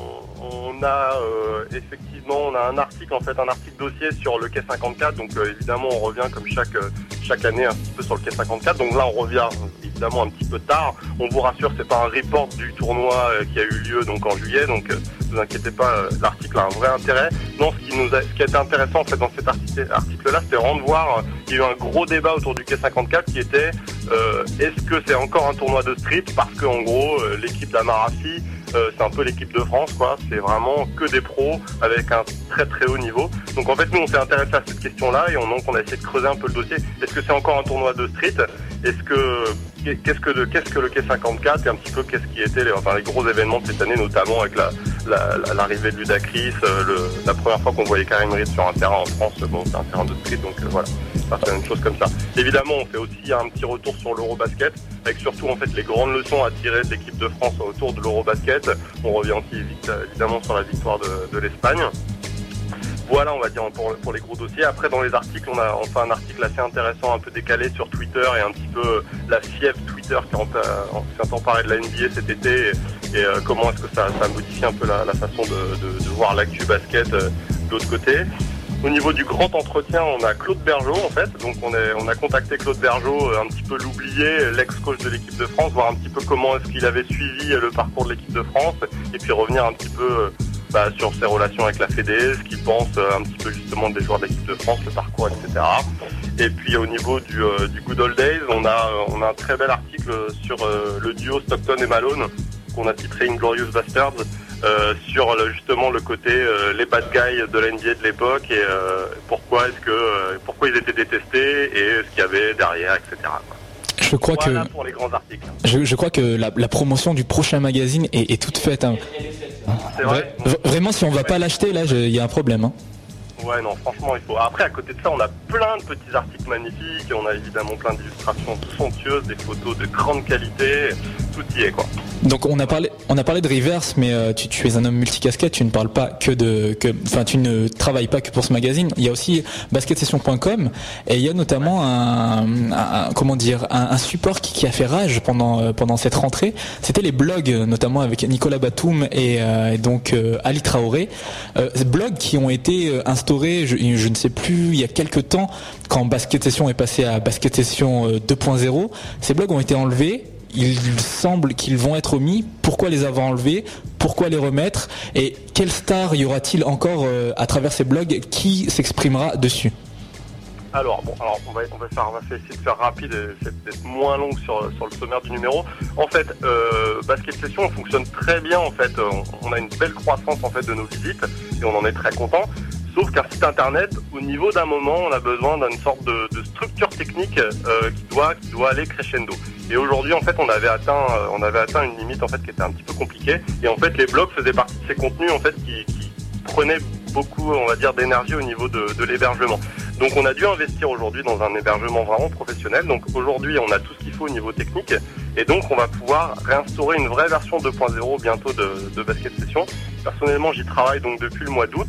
on a euh, effectivement on a un article en fait un article dossier sur le quai 54. Donc euh, évidemment on revient comme chaque chaque année un petit peu sur le quai 54. Donc là on revient évidemment un petit peu tard. On vous rassure c'est pas un report du tournoi qui a eu lieu donc en juillet. Donc ne vous inquiétez pas euh, l'article a un vrai intérêt. Non ce qui nous a, ce qui a été intéressant en fait dans cet article article là c'était vraiment de voir euh, il y a eu un gros débat autour du quai 54 qui était euh, est-ce que c'est encore un tournoi de street? Parce que en gros euh, l'équipe d'Amarafi euh, c'est un peu l'équipe de France quoi. C'est vraiment que des pros avec un très très haut niveau. Donc en fait nous on s'est intéressé à cette question là et on, donc on a essayé de creuser un peu le dossier. Est-ce que c'est encore un tournoi de street? Est-ce que qu'est-ce que qu'est-ce que le quai 54 et un petit peu qu'est-ce qui était enfin, les gros événements de cette année notamment avec la la- la- l'arrivée de Ludacris euh, la première fois qu'on voyait Karim Reed sur un terrain en France bon c'est un terrain de street donc euh, voilà c'est une chose comme ça. Évidemment, on fait aussi un petit retour sur l'Eurobasket, avec surtout en fait les grandes leçons à tirer de l'équipe de France autour de l'Eurobasket. On revient aussi évidemment sur la victoire de l'Espagne. Voilà, on va dire pour, les gros dossiers. Après, dans les articles, on a on fait un article assez intéressant, un peu décalé sur Twitter et un petit peu euh, la fièvre Twitter qui s'est emparée de la NBA cet été et, euh, comment est-ce que ça, modifie un peu la, façon de, voir l'actu basket euh, de l'autre côté. Au niveau du grand entretien, on a Claude Bergeau en fait. Donc on, on a contacté Claude Bergeau, un petit peu l'oublié, l'ex-coach de l'équipe de France, voir un petit peu comment est-ce qu'il avait suivi le parcours de l'équipe de France, et puis revenir un petit peu bah, sur ses relations avec la Fédé, ce qu'il pense euh, un petit peu justement des joueurs de l'équipe de France, le parcours, etc. Et puis au niveau du, euh, du Good Old Days, on a, on a un très bel article sur euh, le duo Stockton et Malone, qu'on a titré Inglorious Bastards, euh, sur le- justement le côté euh, les bad guys de la NBA de l'époque et euh, pourquoi est-ce que pourquoi ils étaient détestés et ce qu'il y avait derrière, etc. Je crois voilà que pour les grands articles. je, je crois que la, la promotion du prochain magazine est, est toute faite. hein. C'est vrai. Vra- Vraiment, si on va pas l'acheter, là, il y a un problème. hein. Ouais, non, franchement, il faut. Après, à côté de ça, on a plein de petits articles magnifiques. On a évidemment plein d'illustrations somptueuses, des photos de grande qualité. Donc on a parlé, on a parlé de Reverse, mais euh, tu, tu es un homme multicasquette, tu ne parles pas que de, enfin tu ne travailles pas que pour ce magazine. Il y a aussi basketsession.com et il y a notamment un, comment dire, un, support qui, a fait rage pendant euh, pendant cette rentrée. C'était les blogs, notamment avec Nicolas Batum et, euh, donc Ali Traoré, ces blogs qui ont été instaurés, je, je ne sais plus, il y a quelques temps quand Basket Session est passé à Basket Session euh, 2.0. Ces blogs ont été enlevés il semble qu'ils vont être omis. Pourquoi les avoir enlevés? Pourquoi les remettre? Et quelle star y aura-t-il encore euh, à travers ces blogs? Qui s'exprimera dessus? Alors, bon, alors on va, on va, faire, on va essayer de faire rapide et essayer d'être moins long sur, sur le sommaire du numéro. En fait, euh, Basket Session fonctionne très bien. En fait, on, on a une belle croissance en fait de nos visites et on en est très content. Sauf qu'un site internet, au niveau d'un moment, on a besoin d'une sorte de, de structure technique euh, qui doit qui doit aller crescendo. Et aujourd'hui, en fait, on avait atteint euh, on avait atteint une limite en fait qui était un petit peu compliquée. Et en fait, les blogs faisaient partie de ces contenus en fait qui, qui prenaient beaucoup, on va dire, d'énergie au niveau de, de l'hébergement. Donc on a dû investir aujourd'hui dans un hébergement vraiment professionnel. Donc aujourd'hui on a tout ce qu'il faut au niveau technique et donc on va pouvoir réinstaurer une vraie version 2.0 bientôt de, de Basket Session. Personnellement j'y travaille donc depuis le mois d'août.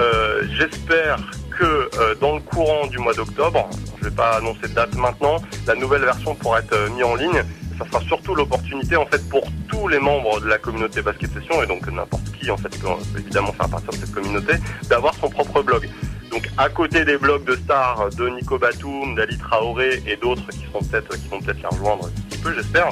Euh, J'espère que euh, dans le courant du mois d'octobre, je vais pas annoncer de date maintenant, la nouvelle version pourra être euh, mise en ligne. ça sera surtout l'opportunité en fait pour tous les membres de la communauté basket session et donc n'importe qui en fait peut évidemment faire partie de cette communauté d'avoir son propre blog. Donc à côté des blogs de stars de Nico Batum, d'Ali Traoré et d'autres qui qui vont peut-être les rejoindre un petit peu j'espère,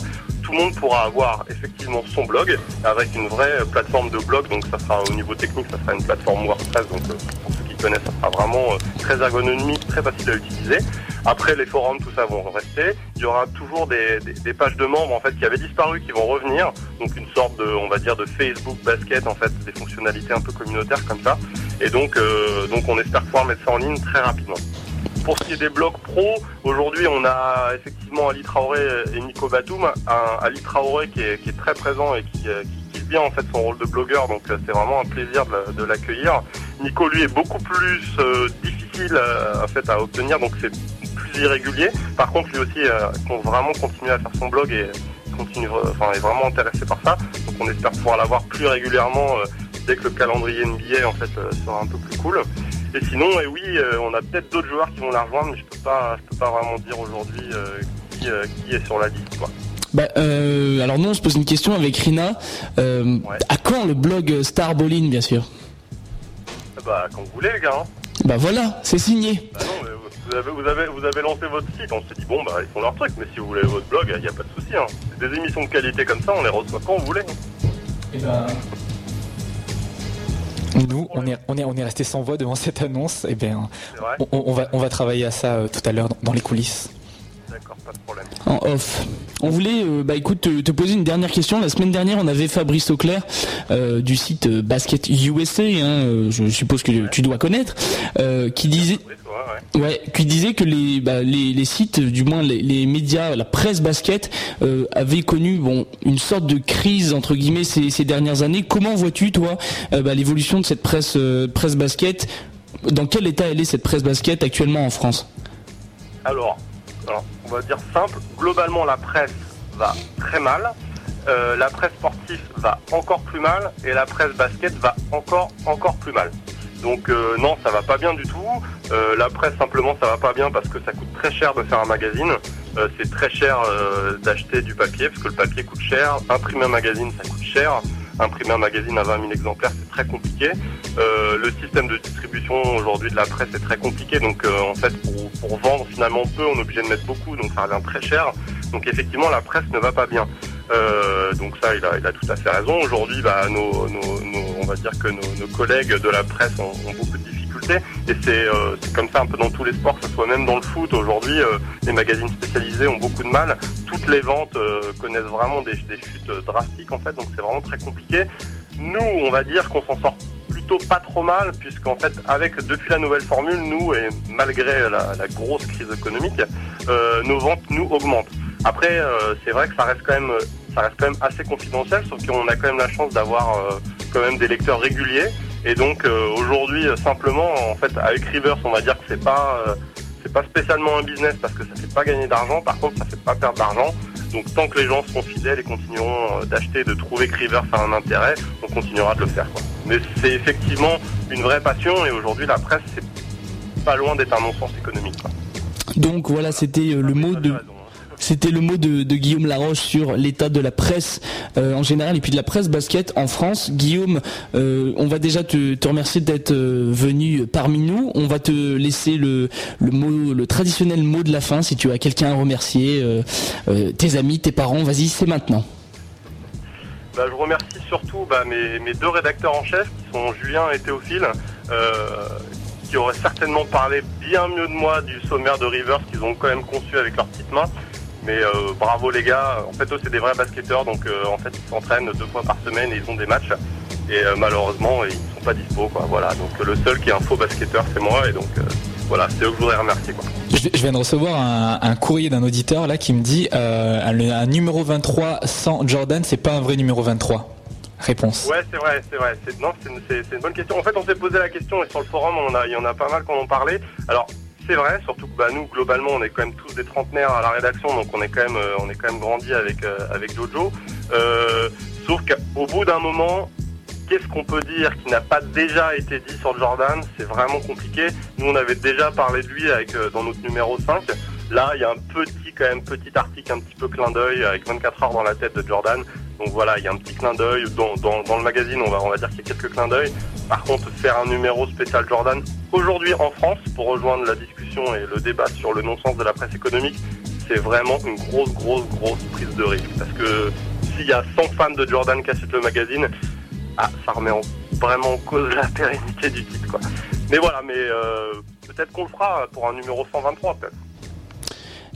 tout le monde pourra avoir effectivement son blog avec une vraie plateforme de blog. Donc ça sera au niveau technique, ça sera une plateforme WordPress. Donc euh, pour ceux qui connaissent, ça sera vraiment euh, très ergonomique, très facile à utiliser. Après les forums, tout ça vont rester. Il y aura toujours des, pages de membres en fait qui avaient disparu, qui vont revenir. Donc une sorte de, on va dire, de Facebook basket en fait, des fonctionnalités un peu communautaires comme ça. Et donc, euh, donc on espère pouvoir mettre ça en ligne très rapidement. Pour ce qui est des blogs pro, aujourd'hui on a effectivement Ali Traoré et Nico Batum. Un Ali Traoré qui est, qui très présent et qui, euh, qui kiffe bien en fait son rôle de blogueur, donc euh, c'est vraiment un plaisir de, la- de l'accueillir. Nico lui est beaucoup plus euh, difficile en fait à obtenir, donc c'est plus irrégulier. Par contre lui aussi euh, compte vraiment continuer à faire son blog et est vraiment intéressé par ça. Donc on espère pouvoir l'avoir plus régulièrement dès que le calendrier NBA en fait sera un peu plus cool. Et sinon, et oui, euh, on a peut-être d'autres joueurs qui vont la rejoindre, mais je peux pas, je peux pas vraiment dire aujourd'hui euh, qui, euh, qui est sur la liste. Quoi. Bah, euh, alors nous on se pose une question avec Rina. Euh, À quand le blog Star Bowling bien sûr? Bah quand vous voulez les gars. hein. Bah voilà, c'est signé. Bah non, mais vous avez, vous avez, vous avez lancé votre site, on s'est dit bon bah ils font leur truc, mais si vous voulez votre blog, il n'y a pas de souci. Hein. Des émissions de qualité comme ça, on les reçoit quand vous voulez. Nous, on est, on est, on est resté sans voix devant cette annonce. Et bien, on, on va, on va travailler à ça euh, tout à l'heure dans les coulisses. D'accord, pas de problème. En off. On voulait, euh, bah écoute, te, te poser une dernière question. La semaine dernière, on avait Fabrice Auclair euh, du site euh, Basket USA, hein, je suppose que tu dois connaître, euh, qui disait, ouais, qui disait que les, bah, les, les sites, du moins les, les médias, la presse basket, avaient connu bon une sorte de crise entre guillemets ces, ces dernières années. Comment vois-tu toi bah, l'évolution de cette presse presse basket? Dans quel état elle est cette presse basket actuellement en France? Alors, alors, on va dire simple, globalement la presse va très mal, euh, la presse sportive va encore plus mal et la presse basket va encore encore plus mal. Donc euh, non, ça va pas bien du tout. Euh, la presse simplement ça va pas bien parce que ça coûte très cher de faire un magazine. C'est très cher d'acheter du papier parce que le papier coûte cher. Imprimer un magazine ça coûte cher. Imprimer un magazine à 20 000 exemplaires c'est très compliqué. Euh, le système de distribution aujourd'hui de la presse est très compliqué. Donc euh, en fait pour, vendre finalement peu on est obligé de mettre beaucoup donc ça revient très cher. Donc effectivement la presse ne va pas bien. Euh, donc ça, il a, tout à fait raison. Aujourd'hui, bah, on va dire que nos, nos collègues de la presse ont, ont beaucoup de difficultés. Et c'est euh, c'est comme ça un peu dans tous les sports, que ce soit même dans le foot. Aujourd'hui, euh, les magazines spécialisés ont beaucoup de mal. Toutes les ventes euh, connaissent vraiment des, chutes drastiques en fait. Donc c'est vraiment très compliqué. Nous, on va dire qu'on s'en sort plutôt pas trop mal, puisqu'en fait, avec depuis la nouvelle formule, nous et malgré la, la grosse crise économique, nos ventes nous augmentent. Après, c'est vrai que ça reste quand même, ça reste quand même assez confidentiel, sauf qu'on a quand même la chance d'avoir quand même des lecteurs réguliers. Et donc euh, aujourd'hui, euh, simplement, en fait, avec Rivers, on va dire que c'est pas, euh, c'est pas spécialement un business parce que ça fait pas gagner d'argent. Par contre, ça fait pas perdre d'argent. Donc tant que les gens seront fidèles et continueront d'acheter, de trouver que Rivers a un intérêt, on continuera de le faire. Quoi. Mais c'est effectivement une vraie passion et aujourd'hui, la presse, c'est pas loin d'être un non-sens économique. Quoi. Donc voilà, c'était le mot de c'était le mot de, Guillaume Laroche sur l'état de la presse euh, en général et puis de la presse basket en France. Guillaume, euh, on va déjà te, remercier d'être euh, venu parmi nous. On va te laisser le, mot, le traditionnel mot de la fin si tu as quelqu'un à remercier, tes amis, tes parents. Vas-y, c'est maintenant. Bah, je remercie surtout bah, mes, deux rédacteurs en chef, qui sont Julien et Théophile, qui auraient certainement parlé bien mieux de moi du sommaire de Rivers qu'ils ont quand même conçu avec leurs petites mains. Mais euh, bravo les gars, en fait eux c'est des vrais basketteurs, donc euh, en fait ils s'entraînent deux fois par semaine et ils ont des matchs. Et euh, malheureusement ils sont pas dispo quoi. Voilà, donc le seul qui est un faux basketteur c'est moi et donc voilà, c'est eux que je voudrais remercier quoi. Je, viens de recevoir un, un courrier d'un auditeur là qui me dit euh, un, un numéro 23 sans Jordan, c'est pas un vrai numéro 23. Réponse. Ouais, c'est vrai, c'est vrai. C'est, non, c'est, une- c'est- c'est une bonne question. En fait, on s'est posé la question et sur le forum, on a, il y en a pas mal qui en ont parlé. Alors, c'est vrai, surtout que bah, nous, globalement, on est quand même tous des trentenaires à la rédaction, donc on est quand même, euh, on est quand même grandi avec euh, avec Jojo. Euh, sauf qu'au bout d'un moment, qu'est-ce qu'on peut dire qui n'a pas déjà été dit sur Jordan? C'est vraiment compliqué. Nous, on avait déjà parlé de lui avec dans notre numéro 5. Là, il y a un petit, quand même, petit article, un petit peu clin d'œil avec 24 heures dans la tête de Jordan. Donc voilà, il y a un petit clin d'œil. Dans, le magazine, on va, dire qu'il y a quelques clins d'œil. Par contre, faire un numéro spécial Jordan aujourd'hui en France pour rejoindre la discussion et le débat sur le non-sens de la presse économique, c'est vraiment une grosse, grosse, grosse prise de risque. Parce que s'il y a 100 fans de Jordan qui achètent le magazine, ah, ça remet en- vraiment en cause la pérennité du titre. Mais voilà, mais euh, peut-être qu'on le fera pour un numéro 123 peut-être.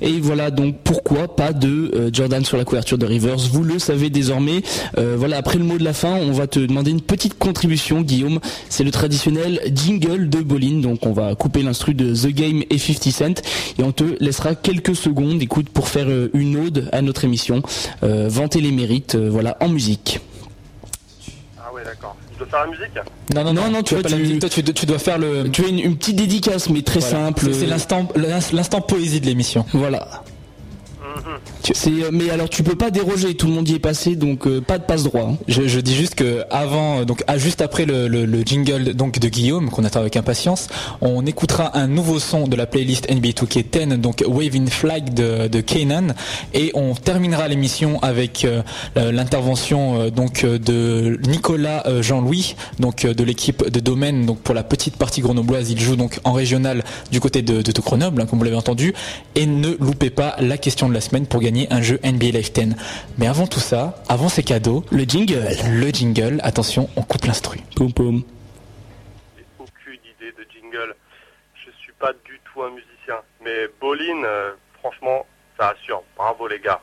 Et voilà donc pourquoi pas de euh, Jordan sur la couverture de Rivers. Vous le savez désormais. Euh, voilà après le mot de la fin, on va te demander une petite contribution, Guillaume. C'est le traditionnel jingle de Bolin. Donc on va couper l'instru de The Game et 50 Cent et on te laissera quelques secondes, écoute, pour faire euh, une ode à notre émission, euh, vanter les mérites, voilà en musique. Ah ouais, d'accord. Je dois faire la musique Non, non, non, Non, tu, la tu- musique. Toi, tu, tu dois faire le. Tu as une, une petite dédicace, mais très Voilà. simple. C'est- C'est l'instant, l'instant poésie de l'émission. Voilà. Euh, mais alors tu peux pas déroger, tout le monde y est passé, donc euh, pas de passe droit. hein. Je, je dis juste que avant, euh, donc ah, juste après le, le- le jingle donc de Guillaume qu'on attend avec impatience, on écoutera un nouveau son de la playlist NBA 2K10, donc Waving Flag de, de Kanan, et on terminera l'émission avec euh, l'intervention euh, donc de Nicolas Jean-Louis, donc de l'équipe de Domaine, donc pour la petite partie grenobloise, il joue donc en régional du côté de, de, de Grenoble, hein, comme vous l'avez entendu, et ne loupez pas la question de la semaine pour gagner un jeu NBA Live 10. Mais avant tout ça, avant ces cadeaux, Le jingle. le jingle, attention, on coupe l'instru. Poum poum. J'ai aucune idée de jingle. Je suis pas du tout un musicien. Mais Bolin, euh, franchement, ça assure. Bravo les gars.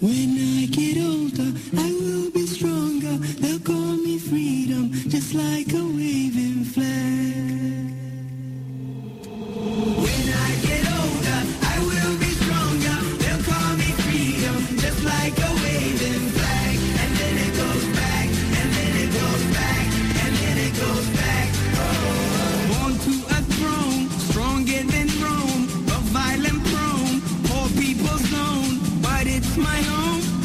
When I get older, I will be stronger. They'll call me freedom, just like a waving flag. When it's my home,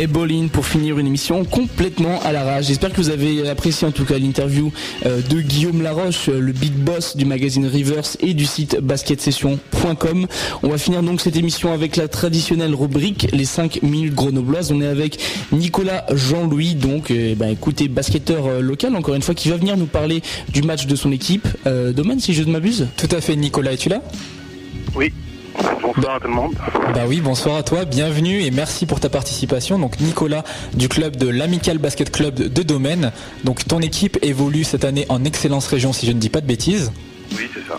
Et Bolin pour finir une émission complètement à l'arrache. J'espère que vous avez apprécié en tout cas l'interview euh, de Guillaume Laroche, euh, le big boss du magazine Reverse et du site basketsession.com. On va finir donc cette émission avec la traditionnelle rubrique les 5 minutes grenobloises. On est avec Nicolas Jean-Louis, donc euh, ben, écoutez, basketteur local encore une fois, qui va venir nous parler du match de son équipe. Euh, Domaine, si je ne m'abuse Tout à fait, Nicolas, es-tu là? Oui. Bonsoir à tout le monde. Bah oui, bonsoir à toi, bienvenue et merci pour ta participation. Donc Nicolas du club de l'Amical Basket Club de Domaine. Donc ton équipe évolue cette année en Excellence Région si je ne dis pas de bêtises. Oui, c'est ça.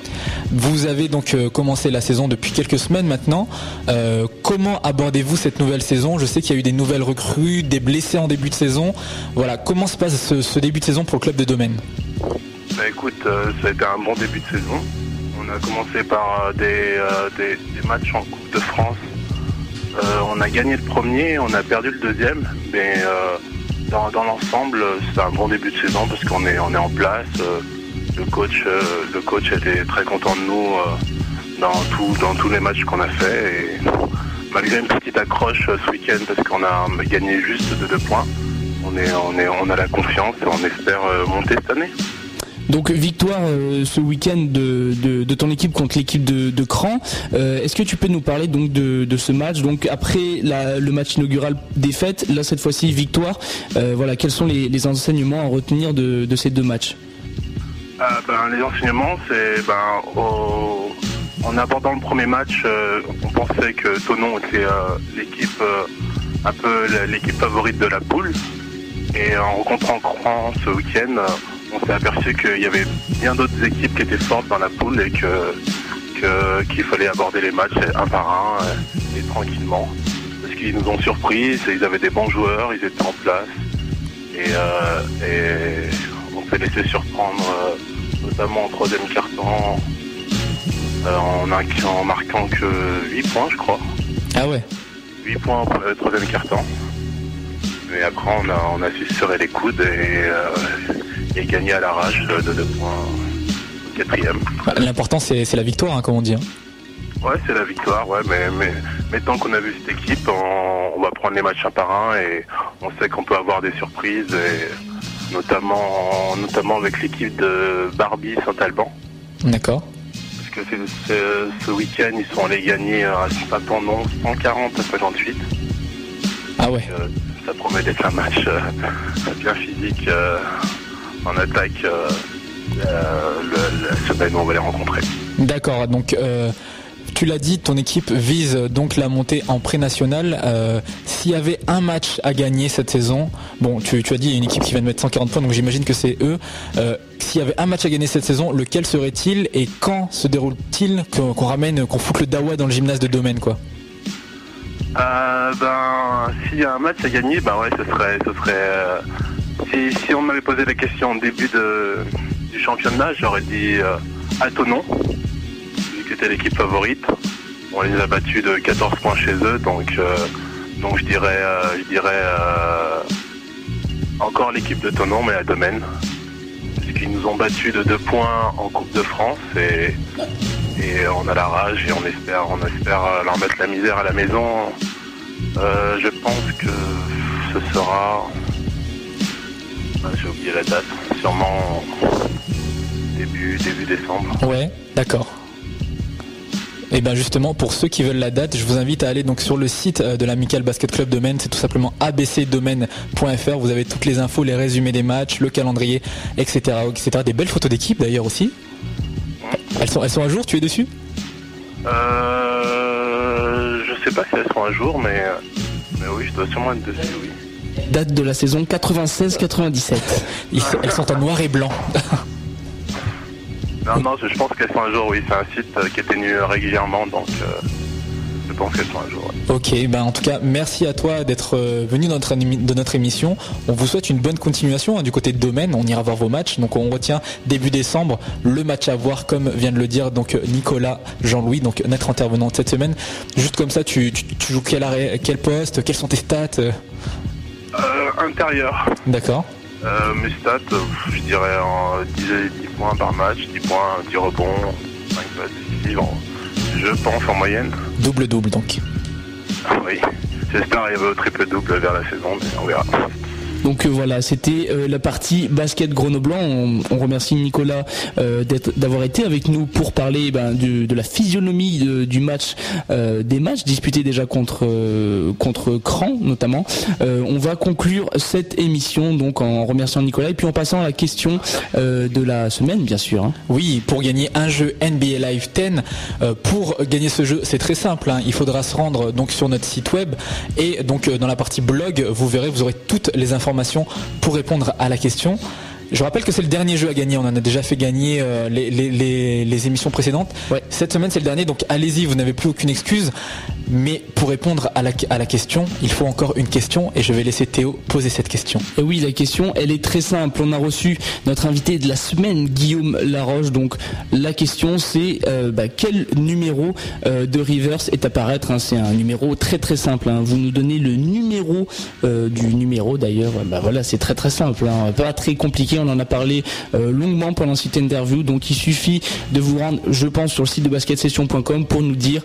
Vous avez donc euh, commencé la saison depuis quelques semaines maintenant. Euh, comment abordez-vous cette nouvelle saison? Je sais qu'il y a eu des nouvelles recrues, des blessés en début de saison. Voilà, comment se passe ce, ce début de saison pour le club de Domaine? Bah écoute, euh, ça a été un bon début de saison. On a commencé par euh, des, euh, des, des matchs en Coupe de France. Euh, on a gagné le premier, on a perdu le deuxième, mais dans, dans l'ensemble, c'est un bon début de saison parce qu'on est, on est en place. le coach, le coach était très content de nous dans, tout, dans tous les matchs qu'on a fait. Malgré une petite accroche ce week-end parce qu'on a gagné juste de deux points, on, est, on, est, on a la confiance et on espère monter cette année. Donc victoire euh, ce week-end de, ton équipe contre l'équipe de, de Cran. Euh, Est-ce que tu peux nous parler donc de, ce match? Donc après le match inaugural défaite, là cette fois-ci victoire. Euh, voilà, quels sont les, enseignements à retenir de, ces deux matchs? Ben, les enseignements, c'est ben, en abordant le premier match, euh, on pensait que Tonon était euh, l'équipe euh, un peu l'équipe favorite de la poule. Et en rencontrant Cran ce week-end, euh, on s'est aperçu qu'il y avait bien d'autres équipes qui étaient fortes dans la poule et que qu'il fallait aborder les matchs un par un euh, et tranquillement. Parce qu'ils nous ont surpris, c'est- ils avaient des bons joueurs, ils étaient en place. Et, euh, et on s'est laissé surprendre, euh, notamment en troisième carton, euh, en, marquant que 8 points, je crois. Ah ouais 8 points au euh, troisième carton. Mais après, on a, on a su se serrer les coudes et, euh, et gagner à l'arrache de 2 points au quatrième. Bah, L'important c'est la victoire, hein, comme on dit. hein. Ouais, c'est la victoire, ouais, mais, mais, mais tant qu'on a vu cette équipe, on, on va prendre les matchs un par un et on sait qu'on peut avoir des surprises, et notamment, notamment avec l'équipe de Barbie Saint-Alban. D'accord. Parce que ce week-end, ils sont allés gagner à Saint-Andon 140 à 58. Ah ouais. Euh, ça promet d'être un match euh, bien physique euh, en attaque euh, euh, la semaine où on va les rencontrer. D'accord, donc euh, tu l'as dit, ton équipe vise donc la montée en pré-national. Euh, S'il y avait un match à gagner cette saison, bon, tu, tu as dit il y a une équipe qui vient de mettre 140 points, donc j'imagine que c'est eux. Euh, S'il y avait un match à gagner cette saison, lequel serait-il et quand se déroule-t-il qu'on ramène, qu'on foute le dawa dans le gymnase de domaine, quoi? Euh, ben, s'il y a un match à gagner, ben ouais, ce serait, ce serait. Si, on m'avait posé la question au début du championnat, j'aurais dit euh, à Tonon, vu que c'était l'équipe favorite. On les a battus de 14 points chez eux, donc, euh, donc je dirais, euh, je dirais euh, encore l'équipe de Tonon, mais à Domaine. Parce qu'ils nous ont battus de 2 points en Coupe de France et, et on a la rage et on espère, on espère leur mettre la misère à la maison. Je pense que ce sera. J'ai oublié la date. Sûrement début, début décembre. Ouais, d'accord. Et bien justement, pour ceux qui veulent la date, je vous invite à aller donc sur le site euh, de l'Amical Basket Club Domaine, c'est tout simplement abcdomaine.fr. Vous avez toutes les infos, les résumés des matchs, le calendrier, etc. etc. Des belles photos d'équipe d'ailleurs aussi. Elles sont, elles sont à jour, tu es dessus? Euh, je sais pas si elles sont à jour, mais, mais oui, je dois sûrement être dessus, oui. Date de la saison 96-97. Ils sont- Elles sont en noir et blanc. Non, non, je, pense qu'elles sont à jour, oui. C'est un site euh, qui est tenu régulièrement, donc, euh, je pense qu'elles sont à jour. ouais. Ok, ben en tout cas, merci à toi d'être euh, venu dans notre, émi- de notre émission. On vous souhaite une bonne continuation hein, du côté de domaine. On ira voir vos matchs. Donc on retient début décembre le match à voir, comme vient de le dire donc euh, Nicolas Jean-Louis, donc notre intervenant de cette semaine. Juste comme ça, tu, tu, tu joues quel, arrêt, quel poste Quelles sont tes stats euh, Euh, intérieur, D'accord. euh, mes stats, euh, je dirais en 10, 10 points par match, 10 points, 10 rebonds, 5 passes décisives, je pense en moyenne. Double-double donc. Oui, j'espère arriver au triple-double vers la saison, mais on verra. Donc euh, voilà, c'était euh, la partie basket grenoblois. On, on remercie Nicolas euh, d'avoir été avec nous pour parler ben, de la physionomie du match, des matchs disputés déjà contre contre Cran notamment. On va conclure cette émission donc en remerciant Nicolas et puis en passant à la question de la semaine bien sûr. hein. Oui, pour gagner un jeu NBA Live 10, euh, pour gagner ce jeu, c'est très simple. hein. Il faudra se rendre donc sur notre site web et donc dans la partie blog, vous verrez, vous aurez toutes les informations pour répondre à la question. Je rappelle que c'est le dernier jeu à gagner. On en a déjà fait gagner euh, les, les- les- les émissions précédentes. Ouais. Cette semaine, c'est le dernier, donc allez-y, vous n'avez plus aucune excuse. Mais pour répondre à la, à la question, il faut encore une question et je vais laisser Théo poser cette question. Oui, la question, elle est très simple. On a reçu notre invité de la semaine, Guillaume Laroche. Donc, la question, c'est euh, bah, quel numéro euh, de Reverse est à paraître hein? C'est un numéro très très simple. hein. Vous nous donnez le numéro euh, du numéro d'ailleurs. Bah voilà, c'est très très simple. hein. Pas très compliqué. On en a parlé longuement pendant cette interview. Donc, il suffit de vous rendre, je pense, sur le site de basketsession.com pour nous dire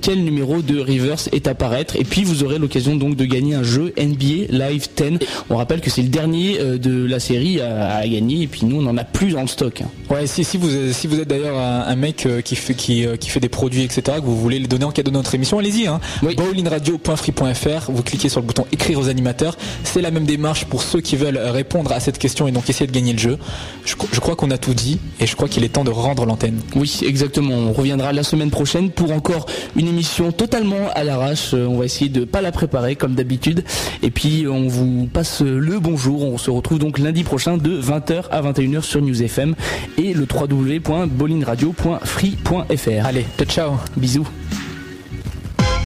quel numéro de Reverse est à paraître. Et puis, vous aurez l'occasion donc de gagner un jeu NBA Live 10. On rappelle que c'est le dernier euh, de la série à, à gagner. Et puis, nous, on en a plus dans le stock. hein. Ouais, si, si vous si vous êtes d'ailleurs un, mec euh, qui fait qui, euh, qui fait des produits etc que vous voulez les donner en cadeau de notre émission, allez-y. Hein. Oui. Bowlingradio.free.fr, vous cliquez sur le bouton écrire aux animateurs. C'est la même démarche pour ceux qui veulent répondre à cette question et donc essayer de gagner le jeu. Je, je crois qu'on a tout dit et je crois qu'il est temps de rendre l'antenne. Oui, exactement. On reviendra la semaine prochaine pour encore une émission totalement à l'arrache. Euh, On va essayer de pas la préparer comme d'habitude. Et puis on vous passe le bonjour. On se retrouve donc lundi prochain de 20h à 21h sur News FM et le www.bolinradio.free.fr. Allez, ciao ciao. Bisous.